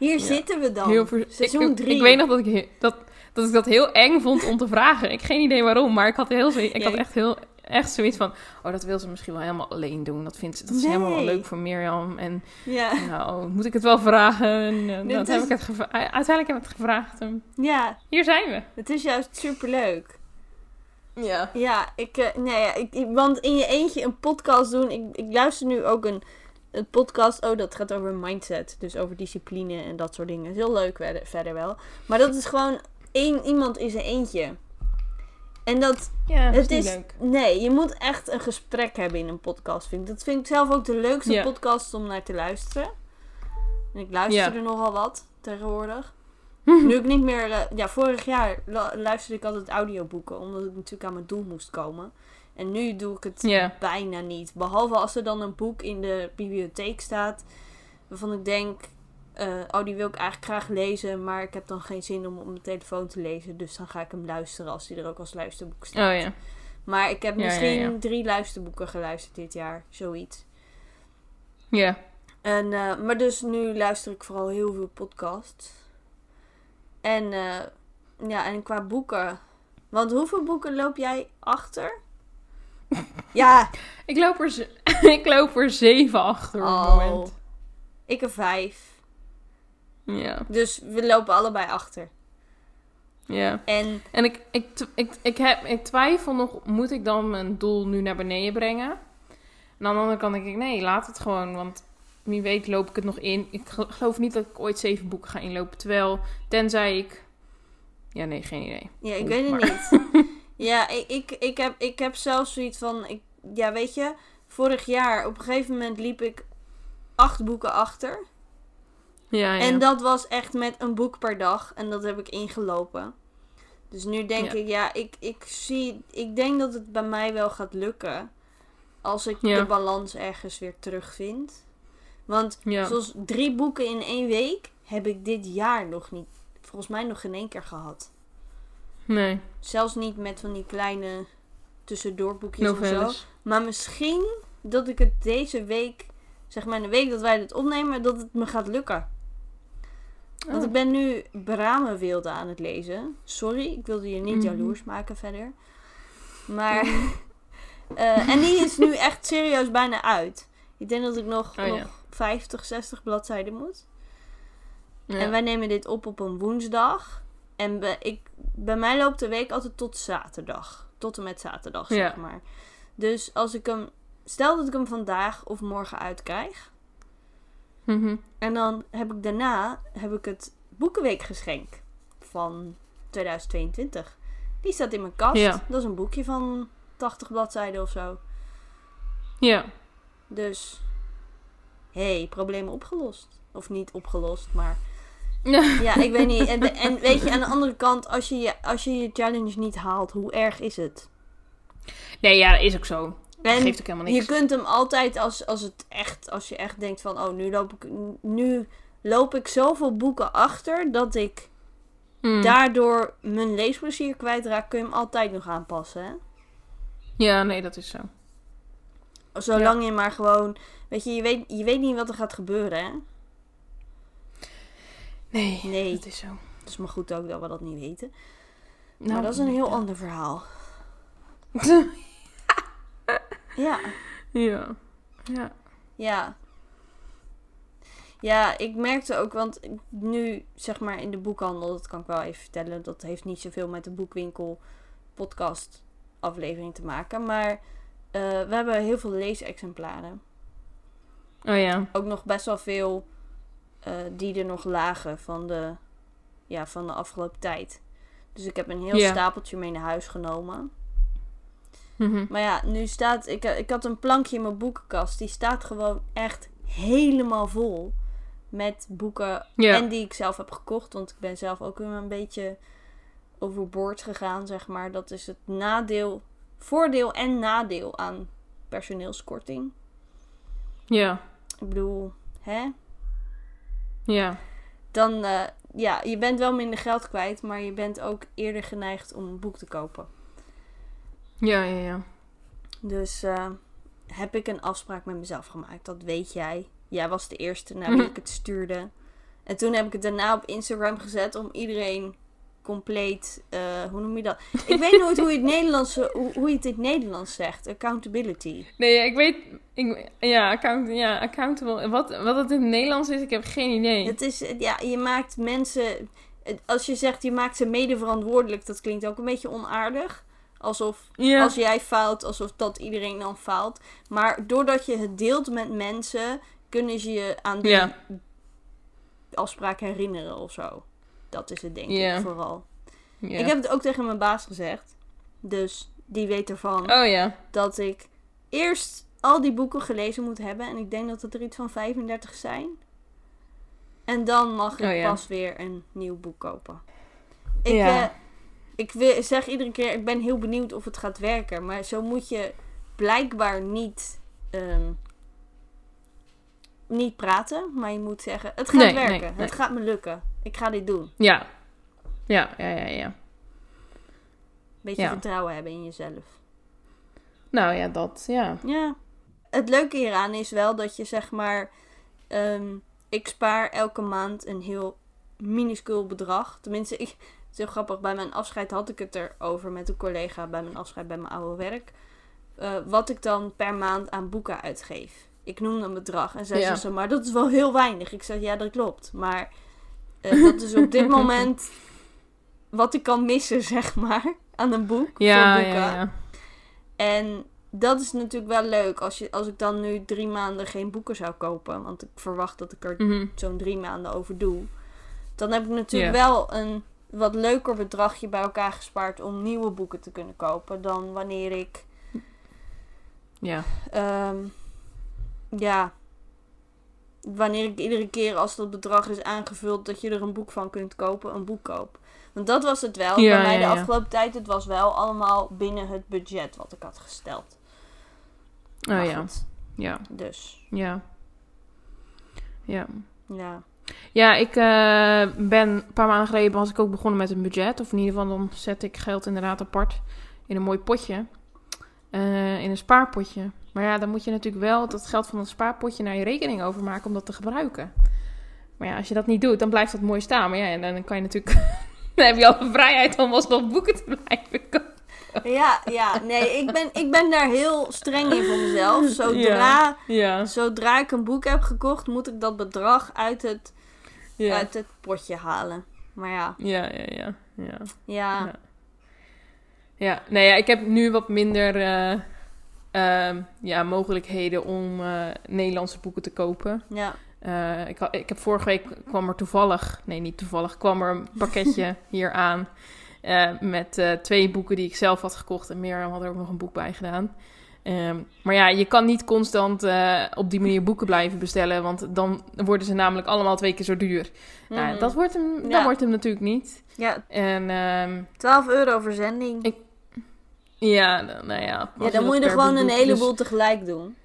S1: hier
S2: Ja.
S1: zitten we dan.
S2: Heel ver-
S1: Seizoen
S2: ik,
S1: 3.
S2: Ik weet nog dat ik, dat, dat ik dat heel eng vond om te vragen. Ik geen idee waarom, maar ik had, heel zo, ik
S1: Ja,
S2: had echt, heel, echt zoiets van... Oh, dat wil ze misschien wel helemaal alleen doen. Dat, vindt dat is helemaal wel leuk voor Mirjam. En
S1: Ja.
S2: nou, moet ik het wel vragen? En, eh, dat
S1: is-
S2: heb ik het uiteindelijk heb ik het gevraagd. En
S1: ja,
S2: hier zijn we.
S1: het is juist superleuk.
S2: Ja.
S1: Ja, ik, eh, nee, ik- want in je eentje een podcast doen. Ik, ik luister nu ook een het podcast, oh, dat gaat over mindset. Dus over discipline en dat soort dingen. Is heel leuk verder, verder wel. Maar dat is gewoon één iemand in zijn eentje. En dat,
S2: Ja, dat
S1: het
S2: is
S1: is,
S2: leuk.
S1: nee, je moet echt een gesprek hebben in een podcast. Vind ik. Dat vind ik zelf ook de leukste
S2: Ja.
S1: podcast om naar te luisteren. En ik luister
S2: Ja.
S1: er nogal wat tegenwoordig. Nu ik niet meer, eh, ja, vorig jaar lu- luisterde ik altijd audioboeken, omdat ik natuurlijk aan mijn doel moest komen. En nu doe ik het bijna niet. Behalve als er dan een boek in de bibliotheek staat, waarvan ik denk, eh, oh, die wil ik eigenlijk graag lezen, maar ik heb dan geen zin om op mijn telefoon te lezen. Dus dan ga ik hem luisteren als die er ook als luisterboek staat.
S2: Oh ja.
S1: Maar ik heb
S2: Ja,
S1: misschien
S2: ja.
S1: drie luisterboeken geluisterd dit jaar, zoiets.
S2: Ja.
S1: En, eh, maar dus nu luister ik vooral heel veel podcasts. En, eh, ja, en qua boeken. Want hoeveel boeken loop jij achter? Ja,
S2: Ik loop er, ik loop er zeven achter op het
S1: oh,
S2: moment.
S1: ik er vijf.
S2: Ja.
S1: Dus we lopen allebei achter.
S2: Ja.
S1: En
S2: En ik, ik, ik, ik, heb, ik twijfel nog, moet ik dan mijn doel nu naar beneden brengen? En aan de andere kant denk ik, nee, laat het gewoon. Want wie weet loop ik het nog in. Ik gel- geloof niet dat ik ooit zeven boeken ga inlopen. Terwijl, tenzij ik... Ja, nee, geen idee.
S1: ja, ik weet het
S2: maar-
S1: niet. ja, ik, ik, ik, heb, ik heb zelfs zoiets van, ik, ja, weet je, vorig jaar op een gegeven moment liep ik acht boeken achter.
S2: Ja, ja.
S1: En dat was echt met een boek per dag. En dat heb ik ingelopen. Dus nu denk
S2: Ja.
S1: ik, ja, ik, ik zie. Ik denk dat het bij mij wel gaat lukken. Als ik de balans ergens weer terugvind. Want zoals drie boeken in één week heb ik dit jaar nog niet. Volgens mij nog geen één keer gehad.
S2: Nee,
S1: Zelfs niet met van die kleine tussendoorboekjes en zo.
S2: novelles.
S1: Maar misschien dat ik het deze week, zeg maar in de week dat wij dit opnemen, dat het me gaat lukken. Want
S2: Oh.
S1: ik ben nu Brame Wilde aan het lezen. Sorry, ik wilde je niet
S2: Mhm.
S1: jaloers maken verder. Maar, eh, en die is nu echt serieus bijna uit. Ik denk dat ik nog,
S2: Oh, ja.
S1: nog 50, 60 bladzijden moet.
S2: Ja.
S1: En wij nemen dit op op een woensdag. En bij, ik, bij mij loopt de week altijd tot zaterdag. Tot en met zaterdag,
S2: Ja.
S1: zeg maar. Dus als ik hem... Stel dat ik hem vandaag of morgen uitkrijg.
S2: Mhm.
S1: En dan heb ik daarna heb ik het Boekenweekgeschenk van 2022. Die staat in mijn kast.
S2: Ja.
S1: Dat is een boekje van 80 bladzijden of zo.
S2: Ja.
S1: Dus, hey, problemen opgelost. Of niet opgelost, maar
S2: Ja.
S1: ik weet niet. En, en weet je, aan de andere kant, als je, je, als je je challenge niet haalt, hoe erg is het?
S2: Nee, ja, is ook zo. Dat geeft ook helemaal
S1: je
S2: niks.
S1: kunt hem altijd, als, als, het echt, als je echt denkt van, oh, nu loop ik, nu loop ik zoveel boeken achter dat ik
S2: Mm.
S1: daardoor mijn leesplezier kwijtraak, kun je hem altijd nog aanpassen. Hè?
S2: Ja, nee, dat is zo.
S1: Zolang je maar gewoon, weet je, je weet, je weet niet wat er gaat gebeuren, hè?
S2: Nee,
S1: Nee.
S2: dat is zo.
S1: Het is maar goed ook dat we dat niet weten.
S2: Nou,
S1: maar dat is een heel ander verhaal. Ja,
S2: ja. Ja.
S1: ja. Ja, ik merkte ook, want nu zeg maar in de boekhandel, dat kan ik wel even vertellen, dat heeft niet zoveel met de boekwinkel podcast aflevering te maken. Maar eh, we hebben heel veel leesexemplaren.
S2: Oh ja.
S1: Ook nog best wel veel eh, die er nog lagen van de, ja, van de afgelopen tijd. Dus ik heb een heel stapeltje mee naar huis genomen.
S2: Mhm.
S1: Maar ja, nu staat. Ik, ik had een plankje in mijn boekenkast. Die staat gewoon echt helemaal vol. Met boeken. En die ik zelf heb gekocht. Want ik ben zelf ook weer een beetje overboord gegaan, zeg maar. Dat is het nadeel. Voordeel en nadeel aan personeelskorting.
S2: Ja.
S1: Ik bedoel, hè?
S2: Ja.
S1: Dan, eh, ja, je bent wel minder geld kwijt. Maar je bent ook eerder geneigd om een boek te kopen.
S2: Ja, ja, ja.
S1: Dus eh, heb ik een afspraak met mezelf gemaakt. Dat weet jij. Jij was de eerste naar wie ik het stuurde. En toen heb ik het daarna op Instagram gezet om iedereen compleet, eh, hoe noem je dat? Ik weet nooit hoe je het Nederlands, hoe, hoe je het in het Nederlands zegt. Accountability.
S2: Nee, ik weet... Ik, ja, account, ja, accountable. Wat, wat het in het Nederlands is, ik heb geen idee.
S1: Het is, eh, ja, je maakt mensen, het- als je zegt je maakt ze mede verantwoordelijk, dat klinkt ook een beetje onaardig. Alsof als jij faalt, alsof dat iedereen dan faalt. Maar doordat je het deelt met mensen, kunnen ze je aan die
S2: Ja.
S1: afspraak herinneren of zo. Dat is het denk ik vooral. Ik heb het ook tegen mijn baas gezegd. Dus die weet ervan
S2: Oh ja.
S1: dat ik eerst al die boeken gelezen moet hebben. En ik denk dat het er iets van 35 zijn. En dan mag ik
S2: Oh ja.
S1: pas weer een nieuw boek kopen. Ik,
S2: Ja.
S1: eh, ik zeg iedere keer, ik ben heel benieuwd of het gaat werken. Maar zo moet je blijkbaar niet, ehm, niet praten. Maar je moet zeggen, het gaat
S2: Nee,
S1: werken.
S2: nee, nee.
S1: Het gaat me lukken. Ik ga dit doen.
S2: Ja. Ja, ja, ja, ja.
S1: Beetje
S2: Ja.
S1: vertrouwen hebben in jezelf.
S2: Nou ja, dat, ja.
S1: Ja. Het leuke hieraan is wel dat je zeg maar. ehm, ik spaar elke maand een heel minuscuul bedrag. Tenminste, ik, het is heel grappig. Bij mijn afscheid had ik het erover met een collega. Bij mijn afscheid bij mijn oude werk. eh, wat ik dan per maand aan boeken uitgeef. Ik noemde een bedrag. En zij
S2: Ja.
S1: zei zo, maar dat is wel heel weinig. Ik zei, ja, dat klopt. Maar eh, dat is op dit moment wat ik kan missen, zeg maar. Aan een boek.
S2: Ja,
S1: voor
S2: ja,
S1: boeken.
S2: ja.
S1: En dat is natuurlijk wel leuk als, je, als ik dan nu drie maanden geen boeken zou kopen. Want ik verwacht dat ik er
S2: Mhm.
S1: zo'n drie maanden over doe. Dan heb ik natuurlijk wel een wat leuker bedragje bij elkaar gespaard om nieuwe boeken te kunnen kopen. Dan wanneer ik,
S2: Ja.
S1: ehm, ja, wanneer ik iedere keer als dat bedrag is aangevuld dat je er een boek van kunt kopen, een boek koop. Want dat was het wel.
S2: Ja,
S1: bij mij
S2: ja,
S1: de afgelopen tijd, het was wel allemaal binnen het budget wat ik had gesteld.
S2: Oh
S1: Maar
S2: ja.
S1: goed,
S2: Ja.
S1: dus,
S2: Ja. Ja.
S1: ja.
S2: Ja, ik eh, ben een paar maanden geleden was ik ook begonnen met een budget. Of in ieder geval dan zet ik geld inderdaad apart in een mooi potje. Eh, in een spaarpotje. Maar ja, dan moet je natuurlijk wel dat geld van dat spaarpotje naar je rekening overmaken om dat te gebruiken. Maar ja, als je dat niet doet, dan blijft dat mooi staan. Maar ja, en dan kan je natuurlijk... dan heb je al de vrijheid om alsnog boeken te blijven kopen.
S1: Ja, ja, nee, ik ben, ik ben daar heel streng in voor mezelf. Zodra,
S2: Ja. Ja,
S1: zodra ik een boek heb gekocht, moet ik dat bedrag uit het,
S2: ja.
S1: uit het potje halen. Maar ja,
S2: Ja, ja, ja. ja.
S1: ja,
S2: nee, ja, ik heb nu wat minder eh, ehm, ja, mogelijkheden om eh, Nederlandse boeken te kopen.
S1: ja.
S2: Eh, ik, ik heb vorige week kwam er toevallig, nee niet toevallig, kwam er een pakketje hier aan eh, met twee boeken die ik zelf had gekocht en Mirjam had er ook nog een boek bij gedaan. Ehm, maar ja, je kan niet constant op die manier boeken blijven bestellen, want dan worden ze namelijk allemaal twee keer zo duur. Nou,
S1: Mhm.
S2: dat wordt hem, dat wordt hem natuurlijk niet.
S1: ja,
S2: En ehm,
S1: 12 euro verzending.
S2: Ik- ja, dan- nou ja.
S1: ja, dan moet je er gewoon een heleboel
S2: dus-
S1: tegelijk doen.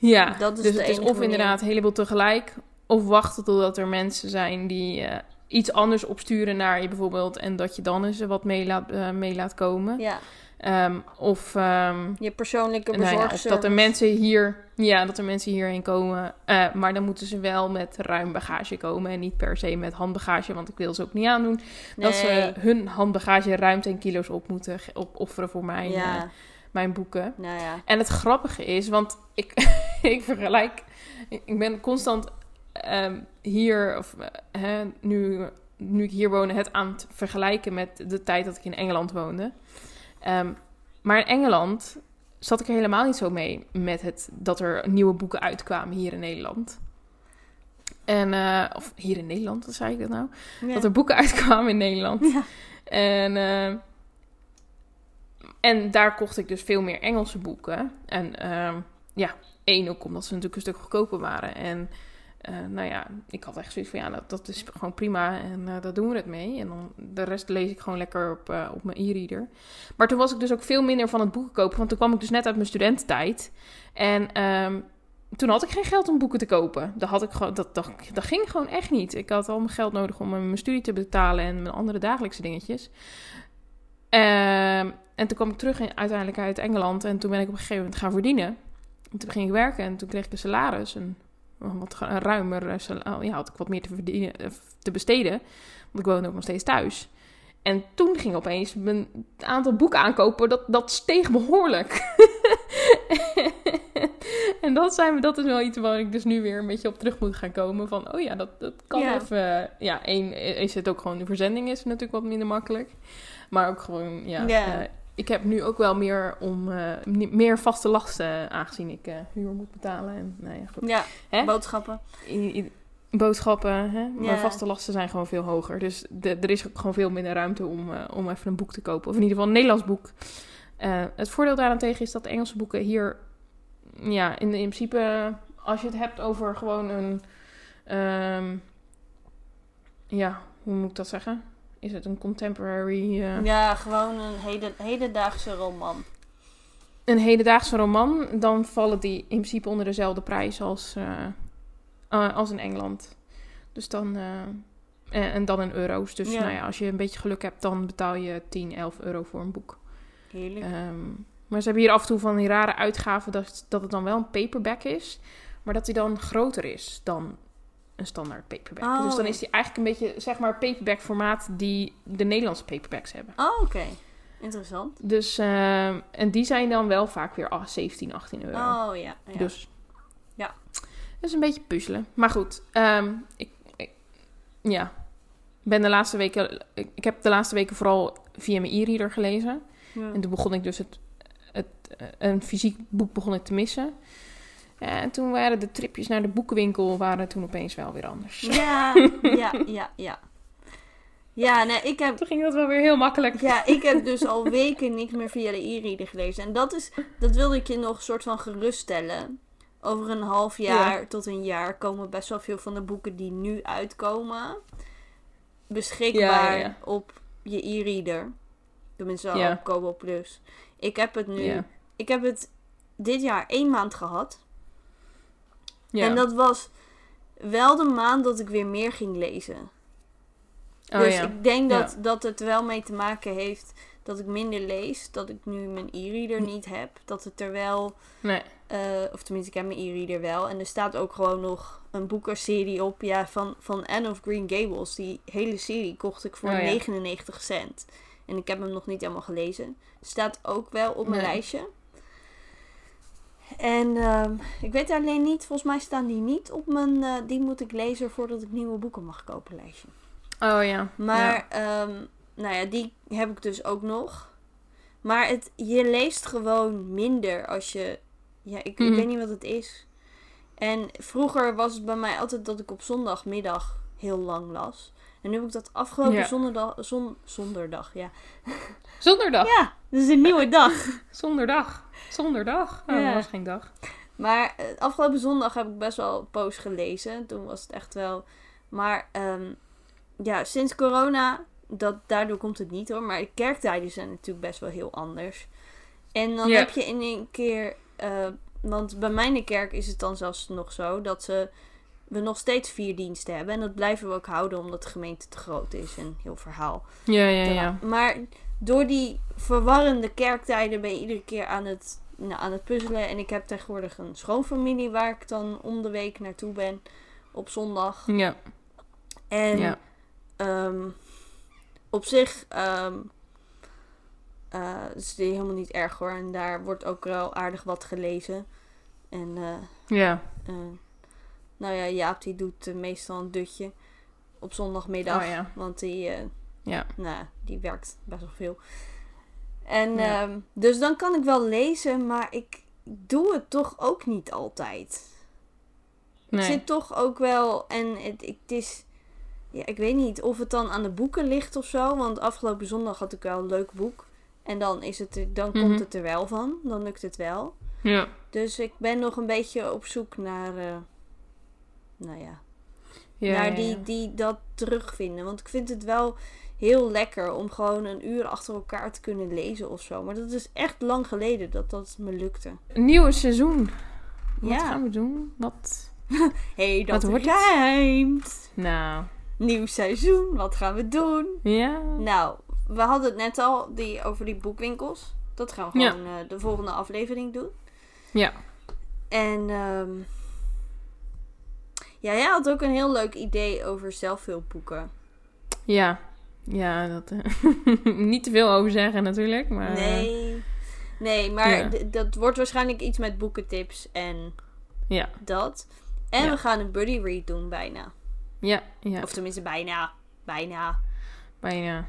S2: ja,
S1: Dat is
S2: dus het is of inderdaad een heleboel tegelijk, of wachten totdat er mensen zijn die eh, iets anders opsturen naar je bijvoorbeeld, en dat je dan eens wat mee laat, eh, mee laat komen.
S1: Ja,
S2: Ehm, of, ehm,
S1: je persoonlijke
S2: nou ja, dat er mensen hier, ja, dat er mensen hierheen komen, eh, maar dan moeten ze wel met ruim bagage komen en niet per se met handbagage, want ik wil ze ook niet aandoen dat ze hun handbagage ruim 10 kilo's op moeten opofferen voor mijn, eh, mijn boeken.
S1: nou ja.
S2: En het grappige is, want ik, ik vergelijk, ik ben constant ehm, hier, of eh, hè, nu, nu ik hier woon, het aan het vergelijken met de tijd dat ik in Engeland woonde. Ehm, maar in Engeland zat ik er helemaal niet zo mee met het dat er nieuwe boeken uitkwamen hier in Nederland. En, eh, of hier in Nederland, wat zei ik dat nou?
S1: Ja.
S2: Dat er boeken uitkwamen in Nederland.
S1: Ja.
S2: En, eh, en daar kocht ik dus veel meer Engelse boeken. En ehm, ja, één ook omdat ze natuurlijk een stuk goedkoper waren. En eh, nou ja, ik had echt zoiets van ja, dat, dat is gewoon prima en eh, daar doen we het mee. En dan de rest lees ik gewoon lekker op, eh, op mijn e-reader. Maar toen was ik dus ook veel minder van het boeken kopen, want toen kwam ik dus net uit mijn studententijd. En ehm, toen had ik geen geld om boeken te kopen. Dat, had ik gewoon, dat, dat, dat ging gewoon echt niet. Ik had al mijn geld nodig om mijn studie te betalen en mijn andere dagelijkse dingetjes. Ehm, en toen kwam ik terug in, uiteindelijk uit Engeland en toen ben ik op een gegeven moment gaan verdienen. En toen ging ik werken en toen kreeg ik een salaris, een wat ruimer eh, sala- ja, had ik wat meer te, verdienen, eh, te besteden. Want ik woonde ook nog steeds thuis. En toen ging opeens mijn aantal boeken aankopen, dat, dat steeg behoorlijk. en dat, zijn, dat is wel iets waar ik dus nu weer een beetje op terug moet gaan komen. Van, oh ja, dat, dat kan
S1: Ja.
S2: even... Ja, één is het ook gewoon, de verzending is natuurlijk wat minder makkelijk. Maar ook gewoon, ja,
S1: Ja.
S2: eh, ik heb nu ook wel meer om eh, meer vaste lasten, aangezien ik eh, huur moet betalen. En, nou ja, goed.
S1: Ja,
S2: Hè?
S1: boodschappen.
S2: I- i- boodschappen, hè? maar
S1: Ja.
S2: vaste lasten zijn gewoon veel hoger. Dus de- er is ook gewoon veel minder ruimte om, eh, om even een boek te kopen. Of in ieder geval een Nederlands boek. Het voordeel daarentegen is dat de Engelse boeken hier... Ja, in, in principe, als je het hebt over gewoon een... ehm, ja, hoe moet ik dat zeggen? Is het een contemporary... eh,
S1: Ja, gewoon een heden, hedendaagse roman.
S2: een hedendaagse roman, dan vallen die in principe onder dezelfde prijs als, eh, eh, als in Engeland. Dus dan. en, en dan in euro's. Dus
S1: Ja.
S2: nou ja, als je een beetje geluk hebt, dan betaal je 10, 11 euro voor een boek.
S1: Heerlijk.
S2: Ehm, maar ze hebben hier af en toe van die rare uitgaven dat, dat het dan wel een paperback is, maar dat die dan groter is dan een standaard paperback.
S1: Oh.
S2: Dus dan is die eigenlijk een beetje, zeg maar, paperback formaat die de Nederlandse paperbacks hebben.
S1: Oh, oké. Interessant.
S2: Dus, ehm, en die zijn dan wel vaak weer ah, 17, 18 euro.
S1: Oh, ja. ja.
S2: Dus
S1: Ja.
S2: dat is een beetje puzzelen. Maar goed, ehm, ik, ik- ja, ben de laatste weken, ik, ik heb de laatste weken vooral via mijn e-reader gelezen.
S1: Ja.
S2: En toen begon ik dus het, het, een fysiek boek begon ik te missen. En toen waren de tripjes naar de boekenwinkel waren toen opeens wel weer anders.
S1: Ja, ja, ja, ja. Ja, nee, ik heb,
S2: Toen ging dat wel weer heel makkelijk.
S1: ja, ik heb dus al weken niks meer via de e-reader gelezen. En dat, is, dat wilde ik je nog soort van geruststellen. Over een half jaar tot een jaar komen best wel veel van de boeken die nu uitkomen beschikbaar
S2: Ja, ja, ja.
S1: op je e-reader. Tenminste, op Kobo Plus. Ik heb het nu, ik heb het dit jaar één maand gehad.
S2: Ja.
S1: En dat was wel de maand dat ik weer meer ging lezen.
S2: oh,
S1: dus
S2: ja.
S1: ik denk
S2: Ja.
S1: dat, dat het wel mee te maken heeft dat ik minder lees. Dat ik nu mijn e-reader niet heb. Dat het er wel,
S2: Nee.
S1: eh, of tenminste ik heb mijn e-reader wel. En er staat ook gewoon nog een boekenserie op ja, van, van Anne of Green Gables. Die hele serie kocht ik voor
S2: Oh, ja.
S1: 99 cent. En ik heb hem nog niet helemaal gelezen. Staat ook wel op mijn
S2: Nee.
S1: lijstje. En ehm, ik weet alleen niet, volgens mij staan die niet op mijn, eh, die moet ik lezen voordat ik nieuwe boeken mag kopen lijstje.
S2: Oh ja.
S1: Maar, ehm, nou ja, die heb ik dus ook nog. Maar het, je leest gewoon minder als je, ja, ik, ik
S2: Mhm.
S1: weet niet wat het is. En vroeger was het bij mij altijd dat ik op zondagmiddag heel lang las. En nu heb ik dat afgelopen
S2: Ja.
S1: zonderdag, zon, zonderdag, ja.
S2: Zonderdag.
S1: Ja, het is een nieuwe dag.
S2: Zonderdag. Zonderdag. Oh,
S1: Ja.
S2: dat was geen dag.
S1: Maar eh, afgelopen zondag heb ik best wel poos gelezen. Toen was het echt wel. Maar ehm, ja, sinds corona, dat, daardoor komt het niet hoor. Maar de kerktijden zijn natuurlijk best wel heel anders. En dan heb je in een keer. eh, want bij mijn kerk is het dan zelfs nog zo dat ze, we nog steeds vier diensten hebben. En dat blijven we ook houden omdat de gemeente te groot is. En heel verhaal.
S2: Ja, ja, ja.
S1: Maar door die verwarrende kerktijden ben je iedere keer aan het, nou, aan het puzzelen. En ik heb tegenwoordig een schoonfamilie waar ik dan om de week naartoe ben op zondag.
S2: Ja.
S1: En
S2: ja.
S1: ehm, op zich ehm, eh, is het helemaal niet erg hoor. En daar wordt ook wel aardig wat gelezen. En eh,
S2: Ja.
S1: eh, nou ja, Jaap die doet eh, meestal een dutje op zondagmiddag.
S2: Oh ja.
S1: Want die, eh,
S2: Ja.
S1: nou, die werkt best wel veel. En
S2: Ja.
S1: ehm, dus dan kan ik wel lezen, maar ik doe het toch ook niet altijd. Ik
S2: Nee.
S1: zit toch ook wel, en het, ik- het is, ja, ik weet niet of het dan aan de boeken ligt of zo. Want afgelopen zondag had ik wel een leuk boek. En dan, is het, er- dan
S2: Mhm.
S1: komt het er wel van. Dan lukt het wel.
S2: Ja.
S1: Dus ik ben nog een beetje op zoek naar, eh, nou ja,
S2: Ja,
S1: naar die, die dat terugvinden. Want ik vind het wel heel lekker om gewoon een uur achter elkaar te kunnen lezen of zo. Maar dat is echt lang geleden dat dat me lukte.
S2: Een nieuwe seizoen. Wat
S1: Ja.
S2: gaan we doen? Wat?
S1: hey, dat
S2: Wat wordt
S1: rijmt.
S2: Nou.
S1: Nieuw seizoen, wat gaan we doen?
S2: Ja.
S1: Nou, we hadden het net al die, over die boekwinkels. Dat gaan we
S2: Ja.
S1: gewoon eh, de volgende aflevering doen.
S2: Ja.
S1: En ehm ja, jij had ook een heel leuk idee over zelfhulpboeken.
S2: Ja. Ja, dat... eh, niet te veel over zeggen natuurlijk, maar... eh,
S1: Nee. Nee, maar
S2: Ja.
S1: dat wordt waarschijnlijk iets met boekentips en
S2: Ja.
S1: dat. En
S2: Ja.
S1: we gaan een buddy read doen bijna.
S2: Ja. Ja.
S1: Of tenminste bijna. Bijna.
S2: Bijna.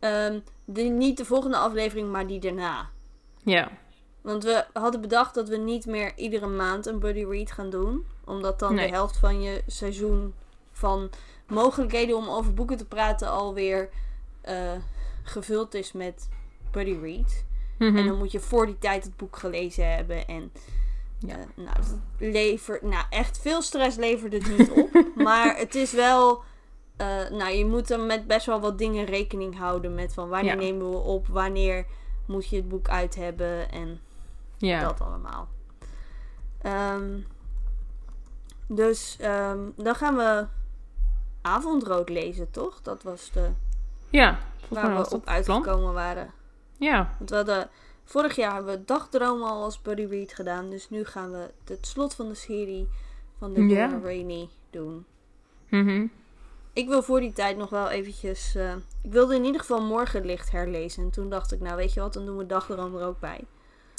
S1: Ehm, de, niet de volgende aflevering, maar die daarna.
S2: Ja.
S1: Want we hadden bedacht dat we niet meer iedere maand een buddy read gaan doen. Omdat dan
S2: Nee.
S1: de helft van je seizoen van mogelijkheden om over boeken te praten alweer eh gevuld is met buddy read.
S2: Mhm.
S1: En dan moet je voor die tijd het boek gelezen hebben. En
S2: Ja.
S1: eh, nou, dat levert, nou, echt veel stress levert het niet op. maar het is wel. eh, nou, je moet er met best wel wat dingen rekening houden. Met van wanneer
S2: Ja.
S1: nemen we op, wanneer moet je het boek uit hebben. En
S2: ja.
S1: dat allemaal. Ehm, dus ehm, dan gaan we avondrood lezen, toch? Dat was de
S2: Ja.
S1: Waar we op uitgekomen waren.
S2: Ja.
S1: Want we hadden, vorig jaar hebben we Dagdroom al als buddy read gedaan. Dus nu gaan we het slot van de serie van de
S2: Ja.
S1: Dora Rainey doen.
S2: Mhm.
S1: Ik wil voor die tijd nog wel eventjes... eh, ik wilde in ieder geval Morgenlicht herlezen. En toen dacht ik, nou weet je wat, dan doen we Dagdroom er ook bij.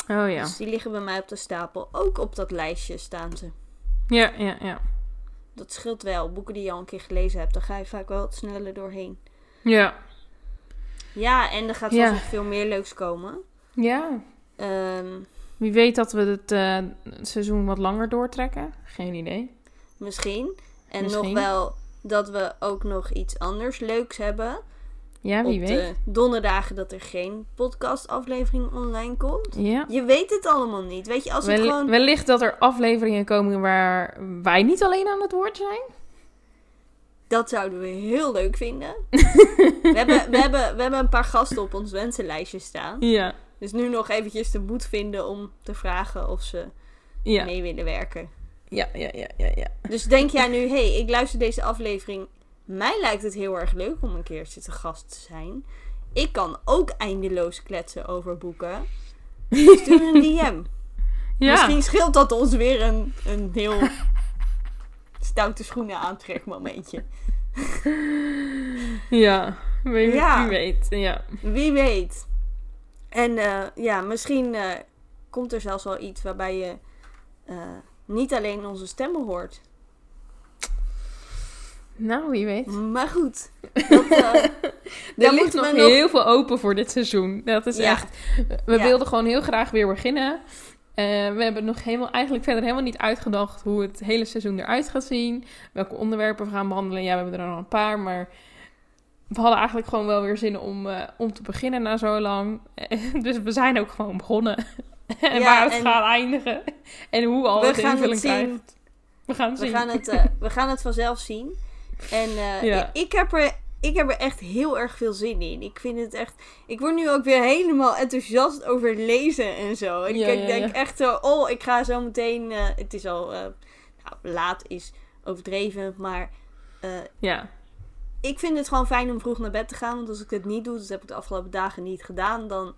S2: Oh ja.
S1: Dus die liggen bij mij op de stapel. Ook op dat lijstje staan ze.
S2: Ja, ja, ja.
S1: Dat scheelt wel. Boeken die je al een keer gelezen hebt, daar ga je vaak wel wat sneller doorheen.
S2: Ja.
S1: Ja, en er gaat
S2: Ja.
S1: vast nog veel meer leuks komen.
S2: Ja.
S1: Ehm,
S2: Wie weet dat we het eh, seizoen wat langer doortrekken? Geen idee.
S1: misschien. En
S2: Misschien.
S1: nog wel dat we ook nog iets anders leuks hebben.
S2: Ja, wie
S1: op
S2: weet.
S1: de donderdagen dat er geen podcastaflevering online komt.
S2: Ja.
S1: Je weet het allemaal niet. Weet je, als het gewoon...
S2: Wellicht dat er afleveringen komen waar wij niet alleen aan het woord zijn.
S1: Dat zouden we heel leuk vinden. we, hebben, we, hebben, we hebben een paar gasten op ons wensenlijstje staan.
S2: Ja.
S1: Dus nu nog eventjes de moed vinden om te vragen of ze
S2: Ja.
S1: mee willen werken.
S2: Ja, ja, ja, ja, ja.
S1: Dus denk jij nu, hé, hey, ik luister deze aflevering. Mij lijkt het heel erg leuk om een keertje te gast te zijn. Ik kan ook eindeloos kletsen over boeken. Stuur een DM.
S2: Ja.
S1: Misschien scheelt dat ons weer een, een heel stoute schoenen aantrekmomentje.
S2: Ja. Wie,
S1: Ja.
S2: wie weet. Ja.
S1: Wie weet. En eh, ja, misschien eh, komt er zelfs wel iets waarbij je eh, niet alleen onze stemmen hoort.
S2: Nou, wie weet.
S1: Maar goed. Dat, eh,
S2: Er ligt nog
S1: we nog-
S2: heel veel open voor dit seizoen. Dat is
S1: Ja.
S2: echt... We
S1: Ja.
S2: wilden gewoon heel graag weer beginnen. Eh, we hebben nog helemaal, eigenlijk verder helemaal niet uitgedacht hoe het hele seizoen eruit gaat zien. Welke onderwerpen we gaan behandelen. Ja, we hebben er nog een paar, maar we hadden eigenlijk gewoon wel weer zin om, eh, om te beginnen na zo lang. dus we zijn ook gewoon begonnen. en
S1: Ja,
S2: waar het
S1: en-
S2: gaat eindigen. En hoe al
S1: We
S2: het
S1: gaan het zien.
S2: krijgt. We gaan het
S1: we,
S2: zien.
S1: gaan het, we gaan het vanzelf zien. En eh,
S2: Ja.
S1: ik, heb er, ik heb er echt heel erg veel zin in. Ik vind het echt. Ik word nu ook weer helemaal enthousiast over lezen en zo. En
S2: Ja,
S1: ik denk echt zo, oh, ik ga zo meteen. eh, het is al. eh, nou, laat is overdreven, maar.
S2: Ja,
S1: ik vind het gewoon fijn om vroeg naar bed te gaan. Want als ik het niet doe, dat heb ik de afgelopen dagen niet gedaan, dan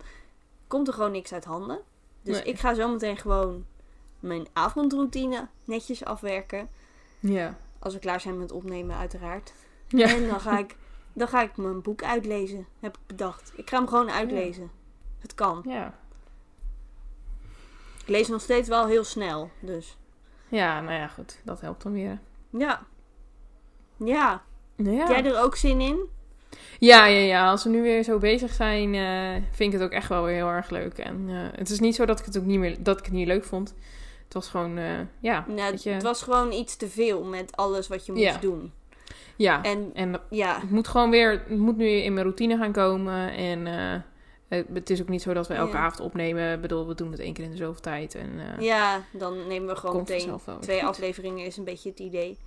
S1: komt er gewoon niks uit handen. Dus
S2: Nee.
S1: ik ga zo meteen gewoon mijn avondroutine netjes afwerken.
S2: ja.
S1: Als we klaar zijn met opnemen, uiteraard.
S2: Ja.
S1: En dan ga, ik, dan ga ik mijn boek uitlezen, heb ik bedacht. Ik ga hem gewoon uitlezen. Het kan.
S2: Ja.
S1: Ik lees nog steeds wel heel snel, dus.
S2: ja, nou ja, goed. Dat helpt dan weer.
S1: Ja. Ja.
S2: Ja.
S1: Heb jij er ook zin in?
S2: Ja, ja, ja. Als we nu weer zo bezig zijn, eh, vind ik het ook echt wel weer heel erg leuk. En eh, het is niet zo dat ik het ook niet meer dat ik het niet leuk vond. Het was gewoon, eh, ja,
S1: Nou,
S2: je,
S1: het was gewoon iets te veel met alles wat je moest
S2: Ja.
S1: doen.
S2: ja.
S1: En
S2: En
S1: ja,
S2: het moet gewoon weer, het moet nu in mijn routine gaan komen. En eh, het, is ook niet zo dat we elke
S1: Ja.
S2: avond opnemen. Ik bedoel, we doen het één keer in de zoveel tijd. En eh,
S1: ja, dan nemen we gewoon meteen twee
S2: goed.
S1: afleveringen is een beetje het idee.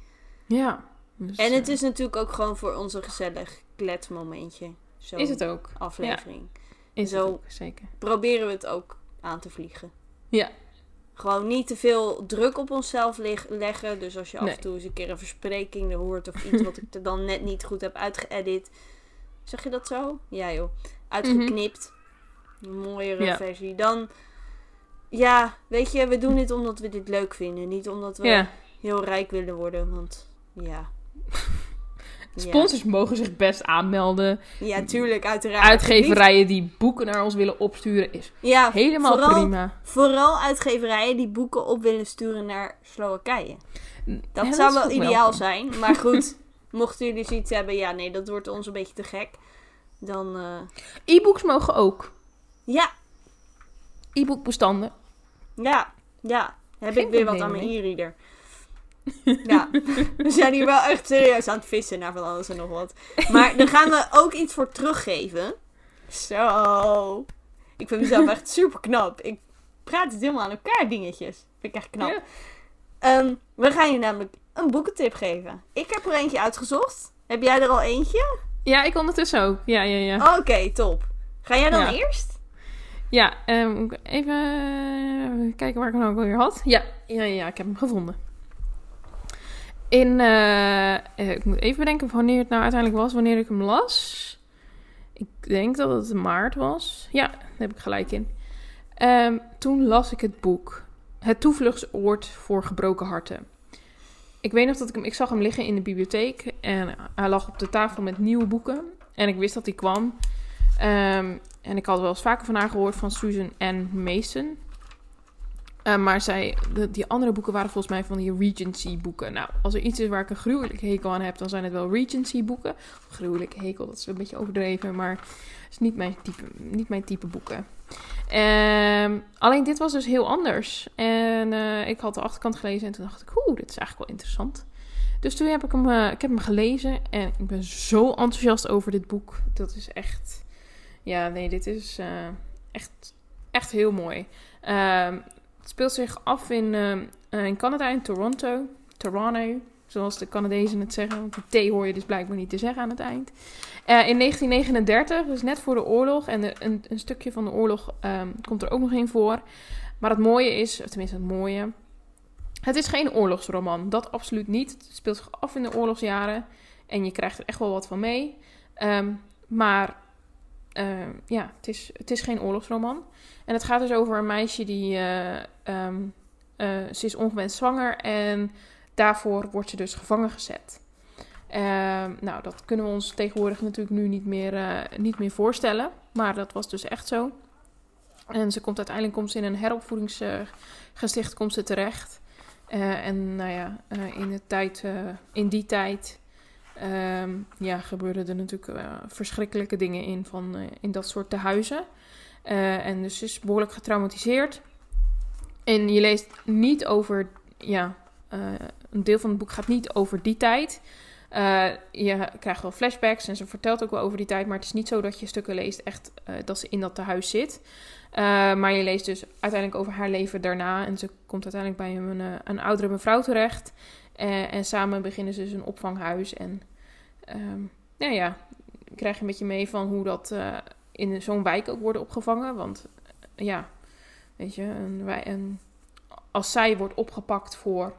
S2: Ja. Dus,
S1: En het is natuurlijk ook gewoon voor onze gezellig kletsmomentje. Zo'n
S2: is het ook.
S1: aflevering.
S2: Is
S1: Zo.
S2: het ook, zeker.
S1: Proberen we het ook aan te vliegen.
S2: Ja.
S1: Gewoon niet te veel druk op onszelf leg- leggen. Dus als je af en toe eens een keer een verspreking er hoort of iets wat ik er dan net niet goed heb uitgeëdit. Zeg je dat zo? Ja joh. Uitgeknipt. Mooiere
S2: Mhm. Ja.
S1: versie. Dan, ja, weet je, we doen dit omdat we dit leuk vinden. Niet omdat we
S2: Ja.
S1: heel rijk willen worden. Want ja.
S2: Sponsors mogen zich best aanmelden.
S1: Ja, tuurlijk, uiteraard.
S2: Uitgeverijen die boeken naar ons willen opsturen is
S1: Ja,
S2: helemaal
S1: vooral,
S2: prima.
S1: Vooral uitgeverijen die boeken op willen sturen naar Slowakije. Dat
S2: Ja,
S1: zou wel ideaal
S2: welkom.
S1: zijn. Maar goed, mochten jullie zoiets hebben, ja, nee, dat wordt ons een beetje te gek. dan... eh,
S2: E-books mogen ook.
S1: Ja,
S2: E-bookbestanden.
S1: ja, ja. Heb
S2: Geen
S1: ik weer wat aan mijn e-reader. ja, we zijn hier wel echt serieus aan het vissen naar van alles en nog wat. Maar daar gaan we ook iets voor teruggeven. Zo. Ik vind mezelf echt super knap. Ik praat het helemaal aan elkaar, dingetjes. Vind ik echt knap.
S2: Ja.
S1: Ehm, we gaan je namelijk een boekentip geven. Ik heb er eentje uitgezocht. Heb jij er al eentje?
S2: Ja, ik ondertussen ook. Ja, ja, ja.
S1: Oké, top. Ga jij dan
S2: Ja.
S1: eerst?
S2: Ja, ehm, even eh, kijken waar ik hem ook alweer had. Ja, ja, ja, ik heb hem gevonden. In, eh, eh, ik moet even bedenken wanneer het nou uiteindelijk was, wanneer ik hem las. Ik denk dat het maart was. Ja, daar heb ik gelijk in. Ehm, toen las ik het boek Het toevluchtsoord voor gebroken harten. Ik weet nog dat ik hem, ik zag hem liggen in de bibliotheek en hij lag op de tafel met nieuwe boeken. En ik wist dat hij kwam. Ehm, en ik had wel eens vaker van haar gehoord van Susan Ann Mason. Eh, maar zij, die andere boeken waren volgens mij van die Regency boeken. Nou, als er iets is waar ik een gruwelijke hekel aan heb, dan zijn het wel Regency boeken. Gruwelijke hekel, dat is een beetje overdreven, maar het is niet mijn type, niet mijn type boeken. Ehm, alleen dit was dus heel anders. En eh, ik had de achterkant gelezen en toen dacht ik, oeh, dit is eigenlijk wel interessant. Dus toen heb ik hem, eh, ik heb hem gelezen en ik ben zo enthousiast over dit boek. Dat is echt, ja, nee, dit is echt, echt heel mooi. Ehm, het speelt zich af in, eh, in Canada, in Toronto. Toronto, zoals de Canadezen het zeggen. Want die T hoor je dus blijkbaar niet te zeggen aan het eind. Eh, in 1939, dus net voor de oorlog. En de- een, een stukje van de oorlog ehm, komt er ook nog in voor. Maar het mooie is, of tenminste het mooie... Het is geen oorlogsroman, dat absoluut niet. Het speelt zich af in de oorlogsjaren. En je krijgt er echt wel wat van mee. Ehm, maar ehm, ja, het is, het is geen oorlogsroman. En het gaat dus over een meisje die... eh, ehm, eh, ze is ongewenst zwanger en daarvoor wordt ze dus gevangen gezet. Ehm, nou, dat kunnen we ons tegenwoordig natuurlijk nu niet meer, eh, niet meer voorstellen. Maar dat was dus echt zo. En ze komt uiteindelijk komt ze in een heropvoedingsgesticht komt ze terecht. En nou ja, in, de tijd, in die tijd ehm, ja, gebeurden er natuurlijk eh, verschrikkelijke dingen in, van, eh, in dat soort tehuizen. Eh, en dus is behoorlijk getraumatiseerd. En je leest niet over, ja, een deel van het boek gaat niet over die tijd. Je krijgt wel flashbacks en ze vertelt ook wel over die tijd, maar het is niet zo dat je stukken leest echt dat ze in dat tehuis zit. Maar je leest dus uiteindelijk over haar leven daarna en ze komt uiteindelijk bij een, een oudere mevrouw terecht. Eh, en samen beginnen ze dus een opvanghuis en ehm, nou ja, krijg je een beetje mee van hoe dat eh, in zo'n wijk ook worden opgevangen. Want eh, ja, weet je, een, als zij wordt opgepakt voor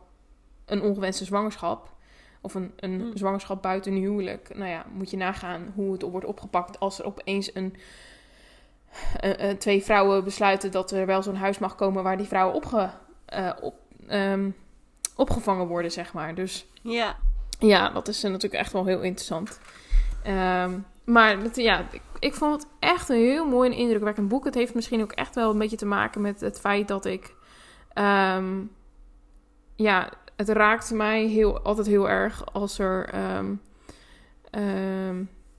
S2: een ongewenste zwangerschap. Of een, een
S1: Hmm.
S2: zwangerschap buiten een huwelijk. Nou ja, moet je nagaan hoe het wordt opgepakt als er opeens een, twee vrouwen besluiten dat er wel zo'n huis mag komen waar die vrouwen opge, op, ehm, opgevangen worden, zeg maar. Dus
S1: Ja.
S2: ja, dat is eh, natuurlijk echt wel heel interessant. Ehm, maar dat, ja, ik, ik vond het echt een heel mooi en indrukwekkend boek. Het heeft misschien ook echt wel een beetje te maken met het feit dat ik... ehm, ja, het raakt mij heel, altijd heel erg als er... ehm,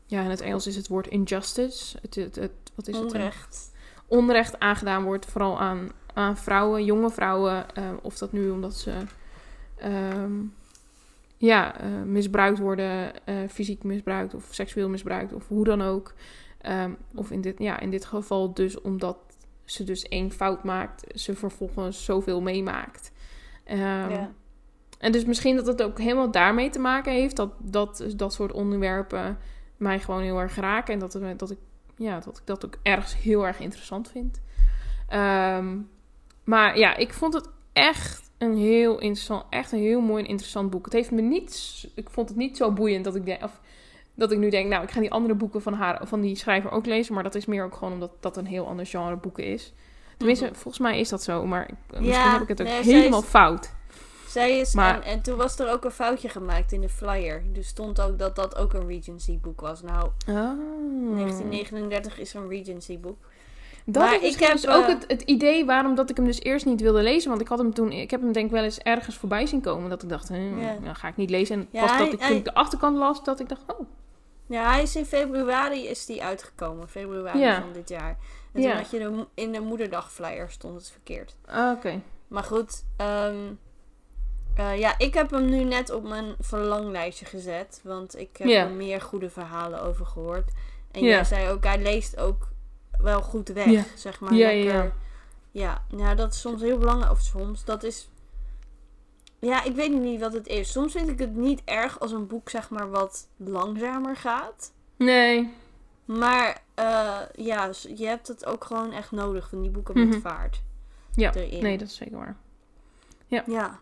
S2: ja, in het Engels is het woord injustice. Het, het, het- wat is het?
S1: Onrecht.
S2: onrecht aangedaan wordt, vooral aan, aan vrouwen, jonge vrouwen. of dat nu omdat ze ehm, ja, eh, misbruikt worden, eh, fysiek misbruikt of seksueel misbruikt of hoe dan ook. Ehm, of in dit, ja, in dit geval dus omdat ze dus één fout maakt, ze vervolgens zoveel meemaakt. Ehm,
S1: ja.
S2: en dus misschien dat het ook helemaal daarmee te maken heeft. Dat dat, dat soort onderwerpen mij gewoon heel erg raken. En dat, dat, ik, ja, dat ik dat ook ergens heel erg interessant vind. Maar ja, ik vond het echt een heel interessant, echt een heel mooi en interessant boek. Het heeft me niet, ik vond het niet zo boeiend dat ik of dat ik nu denk, nou, ik ga die andere boeken van haar, van die schrijver ook lezen. Maar dat is meer ook gewoon omdat dat een heel ander genre boeken is. Tenminste,
S1: Mhm.
S2: volgens mij is dat zo, maar misschien
S1: Ja,
S2: heb ik het ook
S1: nee,
S2: helemaal
S1: is-
S2: fout.
S1: Zij is,
S2: Maar-
S1: en, en toen was er ook een foutje gemaakt in de flyer. Dus stond ook dat dat ook een Regency boek was. Nou,
S2: Oh.
S1: 1939 is een Regency boek.
S2: Dat
S1: Maar
S2: is
S1: ik
S2: misschien
S1: heb,
S2: dus ook
S1: eh,
S2: het, het idee waarom dat ik hem dus eerst niet wilde lezen. Want ik had hem toen, ik heb hem denk ik wel eens ergens voorbij zien komen. Dat ik dacht, hm, nou ga ik niet lezen. En
S1: Ja,
S2: pas
S1: hij-
S2: dat ik, toen
S1: hij-
S2: ik de achterkant las, dat ik dacht, oh.
S1: Ja, hij is in februari is die uitgekomen. Februari
S2: Ja.
S1: van dit jaar. En
S2: Ja.
S1: toen had je de, in de moederdagflyer stond het verkeerd.
S2: Ah, Oké.
S1: Maar goed, ehm, eh, ja, ik heb hem nu net op mijn verlanglijstje gezet. Want ik heb er meer goede verhalen over gehoord. En
S2: Ja.
S1: jij zei ook, hij leest ook wel goed weg,
S2: Ja.
S1: zeg maar.
S2: Ja, ja,
S1: lekker.
S2: ja.
S1: Ja, ja, dat is soms heel belangrijk. Of soms, dat is... Ja, ik weet niet wat het is. Soms vind ik het niet erg als een boek, zeg maar, wat langzamer gaat.
S2: Nee.
S1: Maar eh, ja, je hebt het ook gewoon echt nodig van die boeken met
S2: Mhm.
S1: vaart.
S2: Ja.
S1: Erin.
S2: Nee, dat is zeker waar.
S1: Ja.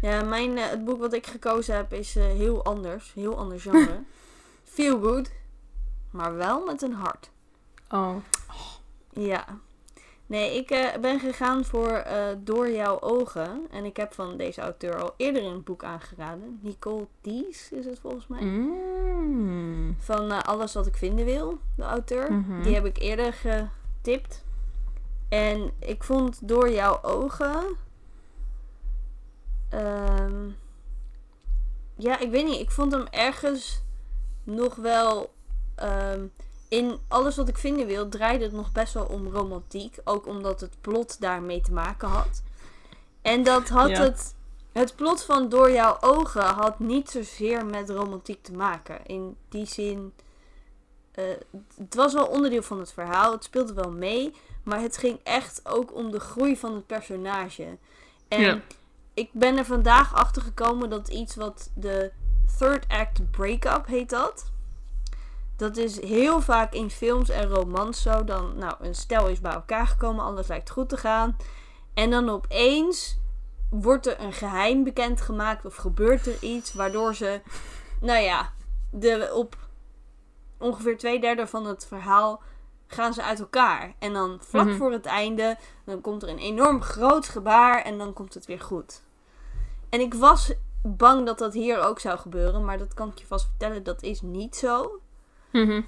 S1: Ja, mijn, eh, het boek wat ik gekozen heb is eh, heel anders. Heel ander genre. Feel good. Maar wel met een hart.
S2: Oh.
S1: Ja. Nee, ik eh, ben gegaan voor eh, Door jouw ogen. En ik heb van deze auteur al eerder een boek aangeraden. Nicole Dies is het volgens mij.
S2: Mm.
S1: Van eh, Alles wat ik vinden wil, de auteur.
S2: Mhm.
S1: Die heb ik eerder getipt. En ik vond door jouw ogen. ehm, ja, ik weet niet. Ik vond hem ergens nog wel. ehm, in alles wat ik vinden wil, draaide het nog best wel om romantiek. Ook omdat het plot daarmee te maken had. En dat had
S2: Ja.
S1: het. Het plot van Door jouw ogen had niet zozeer met romantiek te maken. In die zin. eh, het was wel onderdeel van het verhaal. Het speelde wel mee. Maar het ging echt ook om de groei van het personage. En
S2: Ja.
S1: ik ben er vandaag achter gekomen dat iets wat de third act break-up heet dat. Dat is heel vaak in films en romans zo. Dan, nou, een stel is bij elkaar gekomen, alles lijkt goed te gaan. En dan opeens wordt er een geheim bekendgemaakt of gebeurt er iets waardoor ze, nou ja, de, op ongeveer twee derde van het verhaal gaan ze uit elkaar. En dan vlak
S2: Mhm.
S1: voor het einde, dan komt er een enorm groot gebaar en dan komt het weer goed. En ik was bang dat dat hier ook zou gebeuren, maar dat kan ik je vast vertellen, dat is niet zo.
S2: Mhm.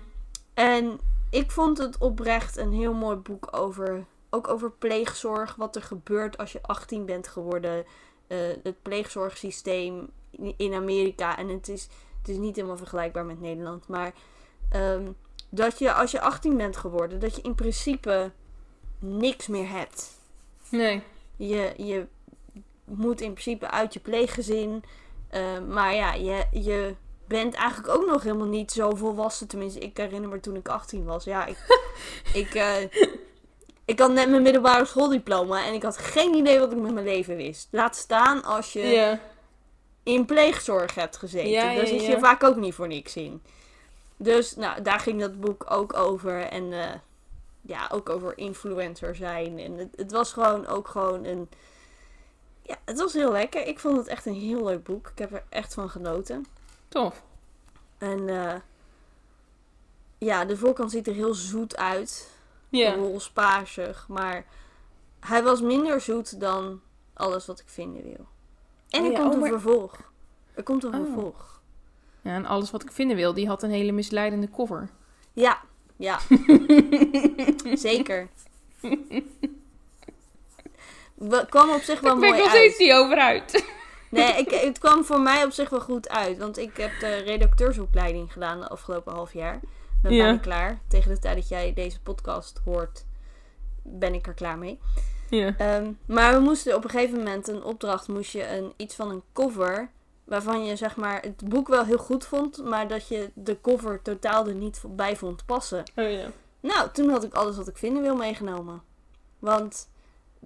S1: En ik vond het oprecht een heel mooi boek over, ook over pleegzorg, wat er gebeurt als je 18 bent geworden, eh, het pleegzorgsysteem in- Amerika. En het is, het is niet helemaal vergelijkbaar met Nederland, maar ehm, dat je als je 18 bent geworden, dat je in principe niks meer hebt.
S2: Nee.
S1: Je, je moet in principe uit je pleeggezin. eh, maar ja, je, je bent eigenlijk ook nog helemaal niet zo volwassen. Tenminste, ik herinner me toen ik 18 was. Ja, ik, ik, eh, ik had net mijn middelbare schooldiploma en ik had geen idee wat ik met mijn leven wist. Laat staan als je in pleegzorg hebt gezeten.
S2: Ja, ja,
S1: Daar zit je
S2: ja.
S1: vaak ook niet voor niks in. Dus nou, daar ging dat boek ook over. En eh, ja, ook over influencer zijn. En het, het was gewoon ook gewoon een... Ja, het was heel lekker. Ik vond het echt een heel leuk boek. Ik heb er echt van genoten.
S2: Tof.
S1: En eh, ja, de voorkant ziet er heel zoet uit.
S2: Ja.
S1: Rolspaarsig. Maar hij was minder zoet dan alles wat ik vinden wil. En er
S2: ja,
S1: komt
S2: oh,
S1: een vervolg. Er komt een
S2: Oh.
S1: vervolg.
S2: Ja, en alles wat ik vinden wil, die had een hele misleidende cover.
S1: Ja, ja. Zeker. We kwam op zich wel
S2: Ik ben
S1: mooi
S2: nog steeds
S1: uit.
S2: niet over uit.
S1: Nee, ik, het kwam voor mij op zich wel goed uit. Want ik heb de redacteursopleiding gedaan de afgelopen half jaar. Ben
S2: Ja.
S1: bijna klaar. Tegen de tijd dat jij deze podcast hoort, ben ik er klaar mee.
S2: Ja.
S1: Ehm, maar we moesten op een gegeven moment een opdracht, moest je een, iets van een cover, waarvan je zeg maar het boek wel heel goed vond, maar dat je de cover totaal er niet bij vond passen.
S2: Oh ja.
S1: Nou, toen had ik alles wat ik vinden wil meegenomen. Want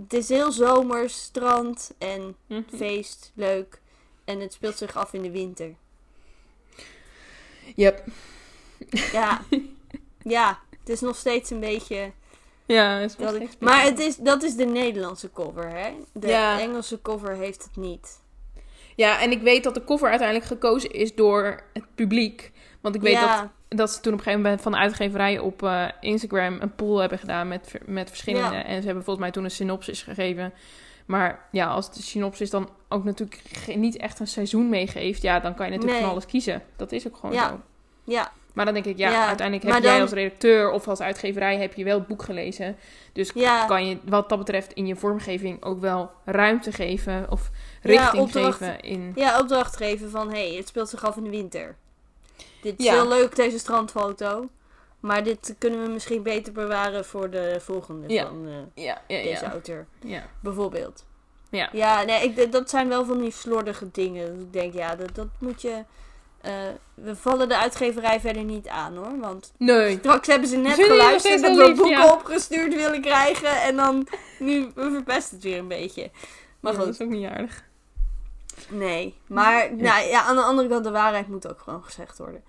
S1: het is heel zomers, strand en
S2: Mhm.
S1: feest, leuk. En het speelt zich af in de winter.
S2: Yep.
S1: Ja, ja het is nog steeds een beetje...
S2: Ja, is
S1: Dat ik, maar het is, dat is de Nederlandse cover, hè? De
S2: Ja.
S1: Engelse cover heeft het niet.
S2: Ja, en ik weet dat de cover uiteindelijk gekozen is door het publiek. Want ik weet
S1: ja,
S2: dat, dat ze toen op een gegeven moment van de uitgeverij op eh, Instagram een poll hebben gedaan met, met verschillende.
S1: Ja.
S2: En ze hebben volgens mij toen een synopsis gegeven. Maar ja, als de synopsis dan ook natuurlijk niet echt een seizoen meegeeft, ja, dan kan je natuurlijk
S1: Nee.
S2: van alles kiezen. Dat is ook gewoon
S1: Ja.
S2: zo.
S1: ja,
S2: Maar dan denk ik, ja,
S1: Ja,
S2: uiteindelijk
S1: maar
S2: heb jij
S1: dan-
S2: als redacteur of als uitgeverij heb je wel het boek gelezen. Dus kan je wat dat betreft in je vormgeving ook wel ruimte geven of richting
S1: opdracht.
S2: geven in...
S1: Ja, opdracht geven van, hé, hey, het speelt zich af in de winter. Dit is
S2: Ja.
S1: heel leuk, deze strandfoto. Maar dit kunnen we misschien beter bewaren voor de volgende
S2: Ja.
S1: van eh,
S2: Ja, ja,
S1: deze
S2: ja.
S1: auteur.
S2: ja.
S1: Bijvoorbeeld.
S2: Ja.
S1: Ja, nee, ik, dat zijn wel van die slordige dingen. Ik denk, ja, dat, dat moet je... eh, we vallen de uitgeverij verder niet aan, hoor. Want
S2: Nee.
S1: straks hebben ze net geluisterd dat we boeken
S2: ja.
S1: opgestuurd willen krijgen. En dan, nu, we verpesten het weer een beetje. Maar
S2: Ja,
S1: goed,
S2: dat is ook niet aardig.
S1: Nee. Maar nou, ja, aan de andere kant, de waarheid moet ook gewoon gezegd worden.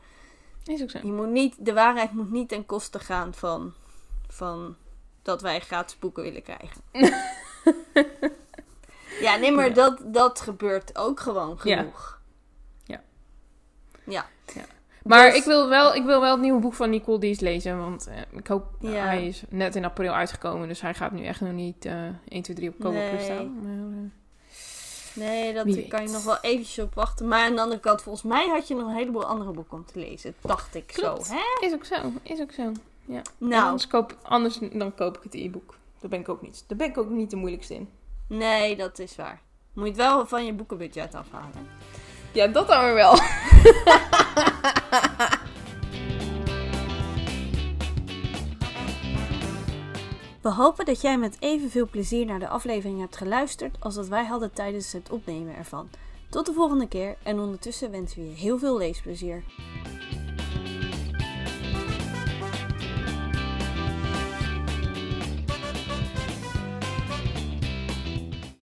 S2: Is ook zo.
S1: Je moet niet, de waarheid moet niet ten koste gaan van, van dat wij gratis boeken willen krijgen. ja, nee, maar
S2: Ja.
S1: Dat, dat gebeurt ook gewoon
S2: Ja.
S1: genoeg.
S2: Ja.
S1: Ja.
S2: Maar
S1: Dus-
S2: ik, wil wel, ik wil wel het nieuwe boek van Nicole Dies lezen. Want eh, ik hoop...
S1: Ja.
S2: Hij is net in april uitgekomen. Dus hij gaat nu echt nog niet eh 1, 2, 3 op Plus
S1: Nee.
S2: staan. Maar, eh,
S1: Nee, dat kan je nog wel eventjes op wachten. Maar aan de andere kant, volgens mij had je nog een heleboel andere boeken om te lezen. Dacht ik
S2: Klopt.
S1: zo, hè?
S2: is ook zo. Is ook zo. En
S1: Nou,
S2: Anders, koop, anders dan koop ik het e-book. Daar ben ik ook niet. Daar ben ik ook niet de moeilijkste in.
S1: nee, dat is waar. Moet je het wel van je boekenbudget afhalen.
S2: Ja, dat dan weer wel.
S1: We hopen dat jij met evenveel plezier naar de aflevering hebt geluisterd als dat wij hadden tijdens het opnemen ervan. Tot de volgende keer en ondertussen wensen we je heel veel leesplezier.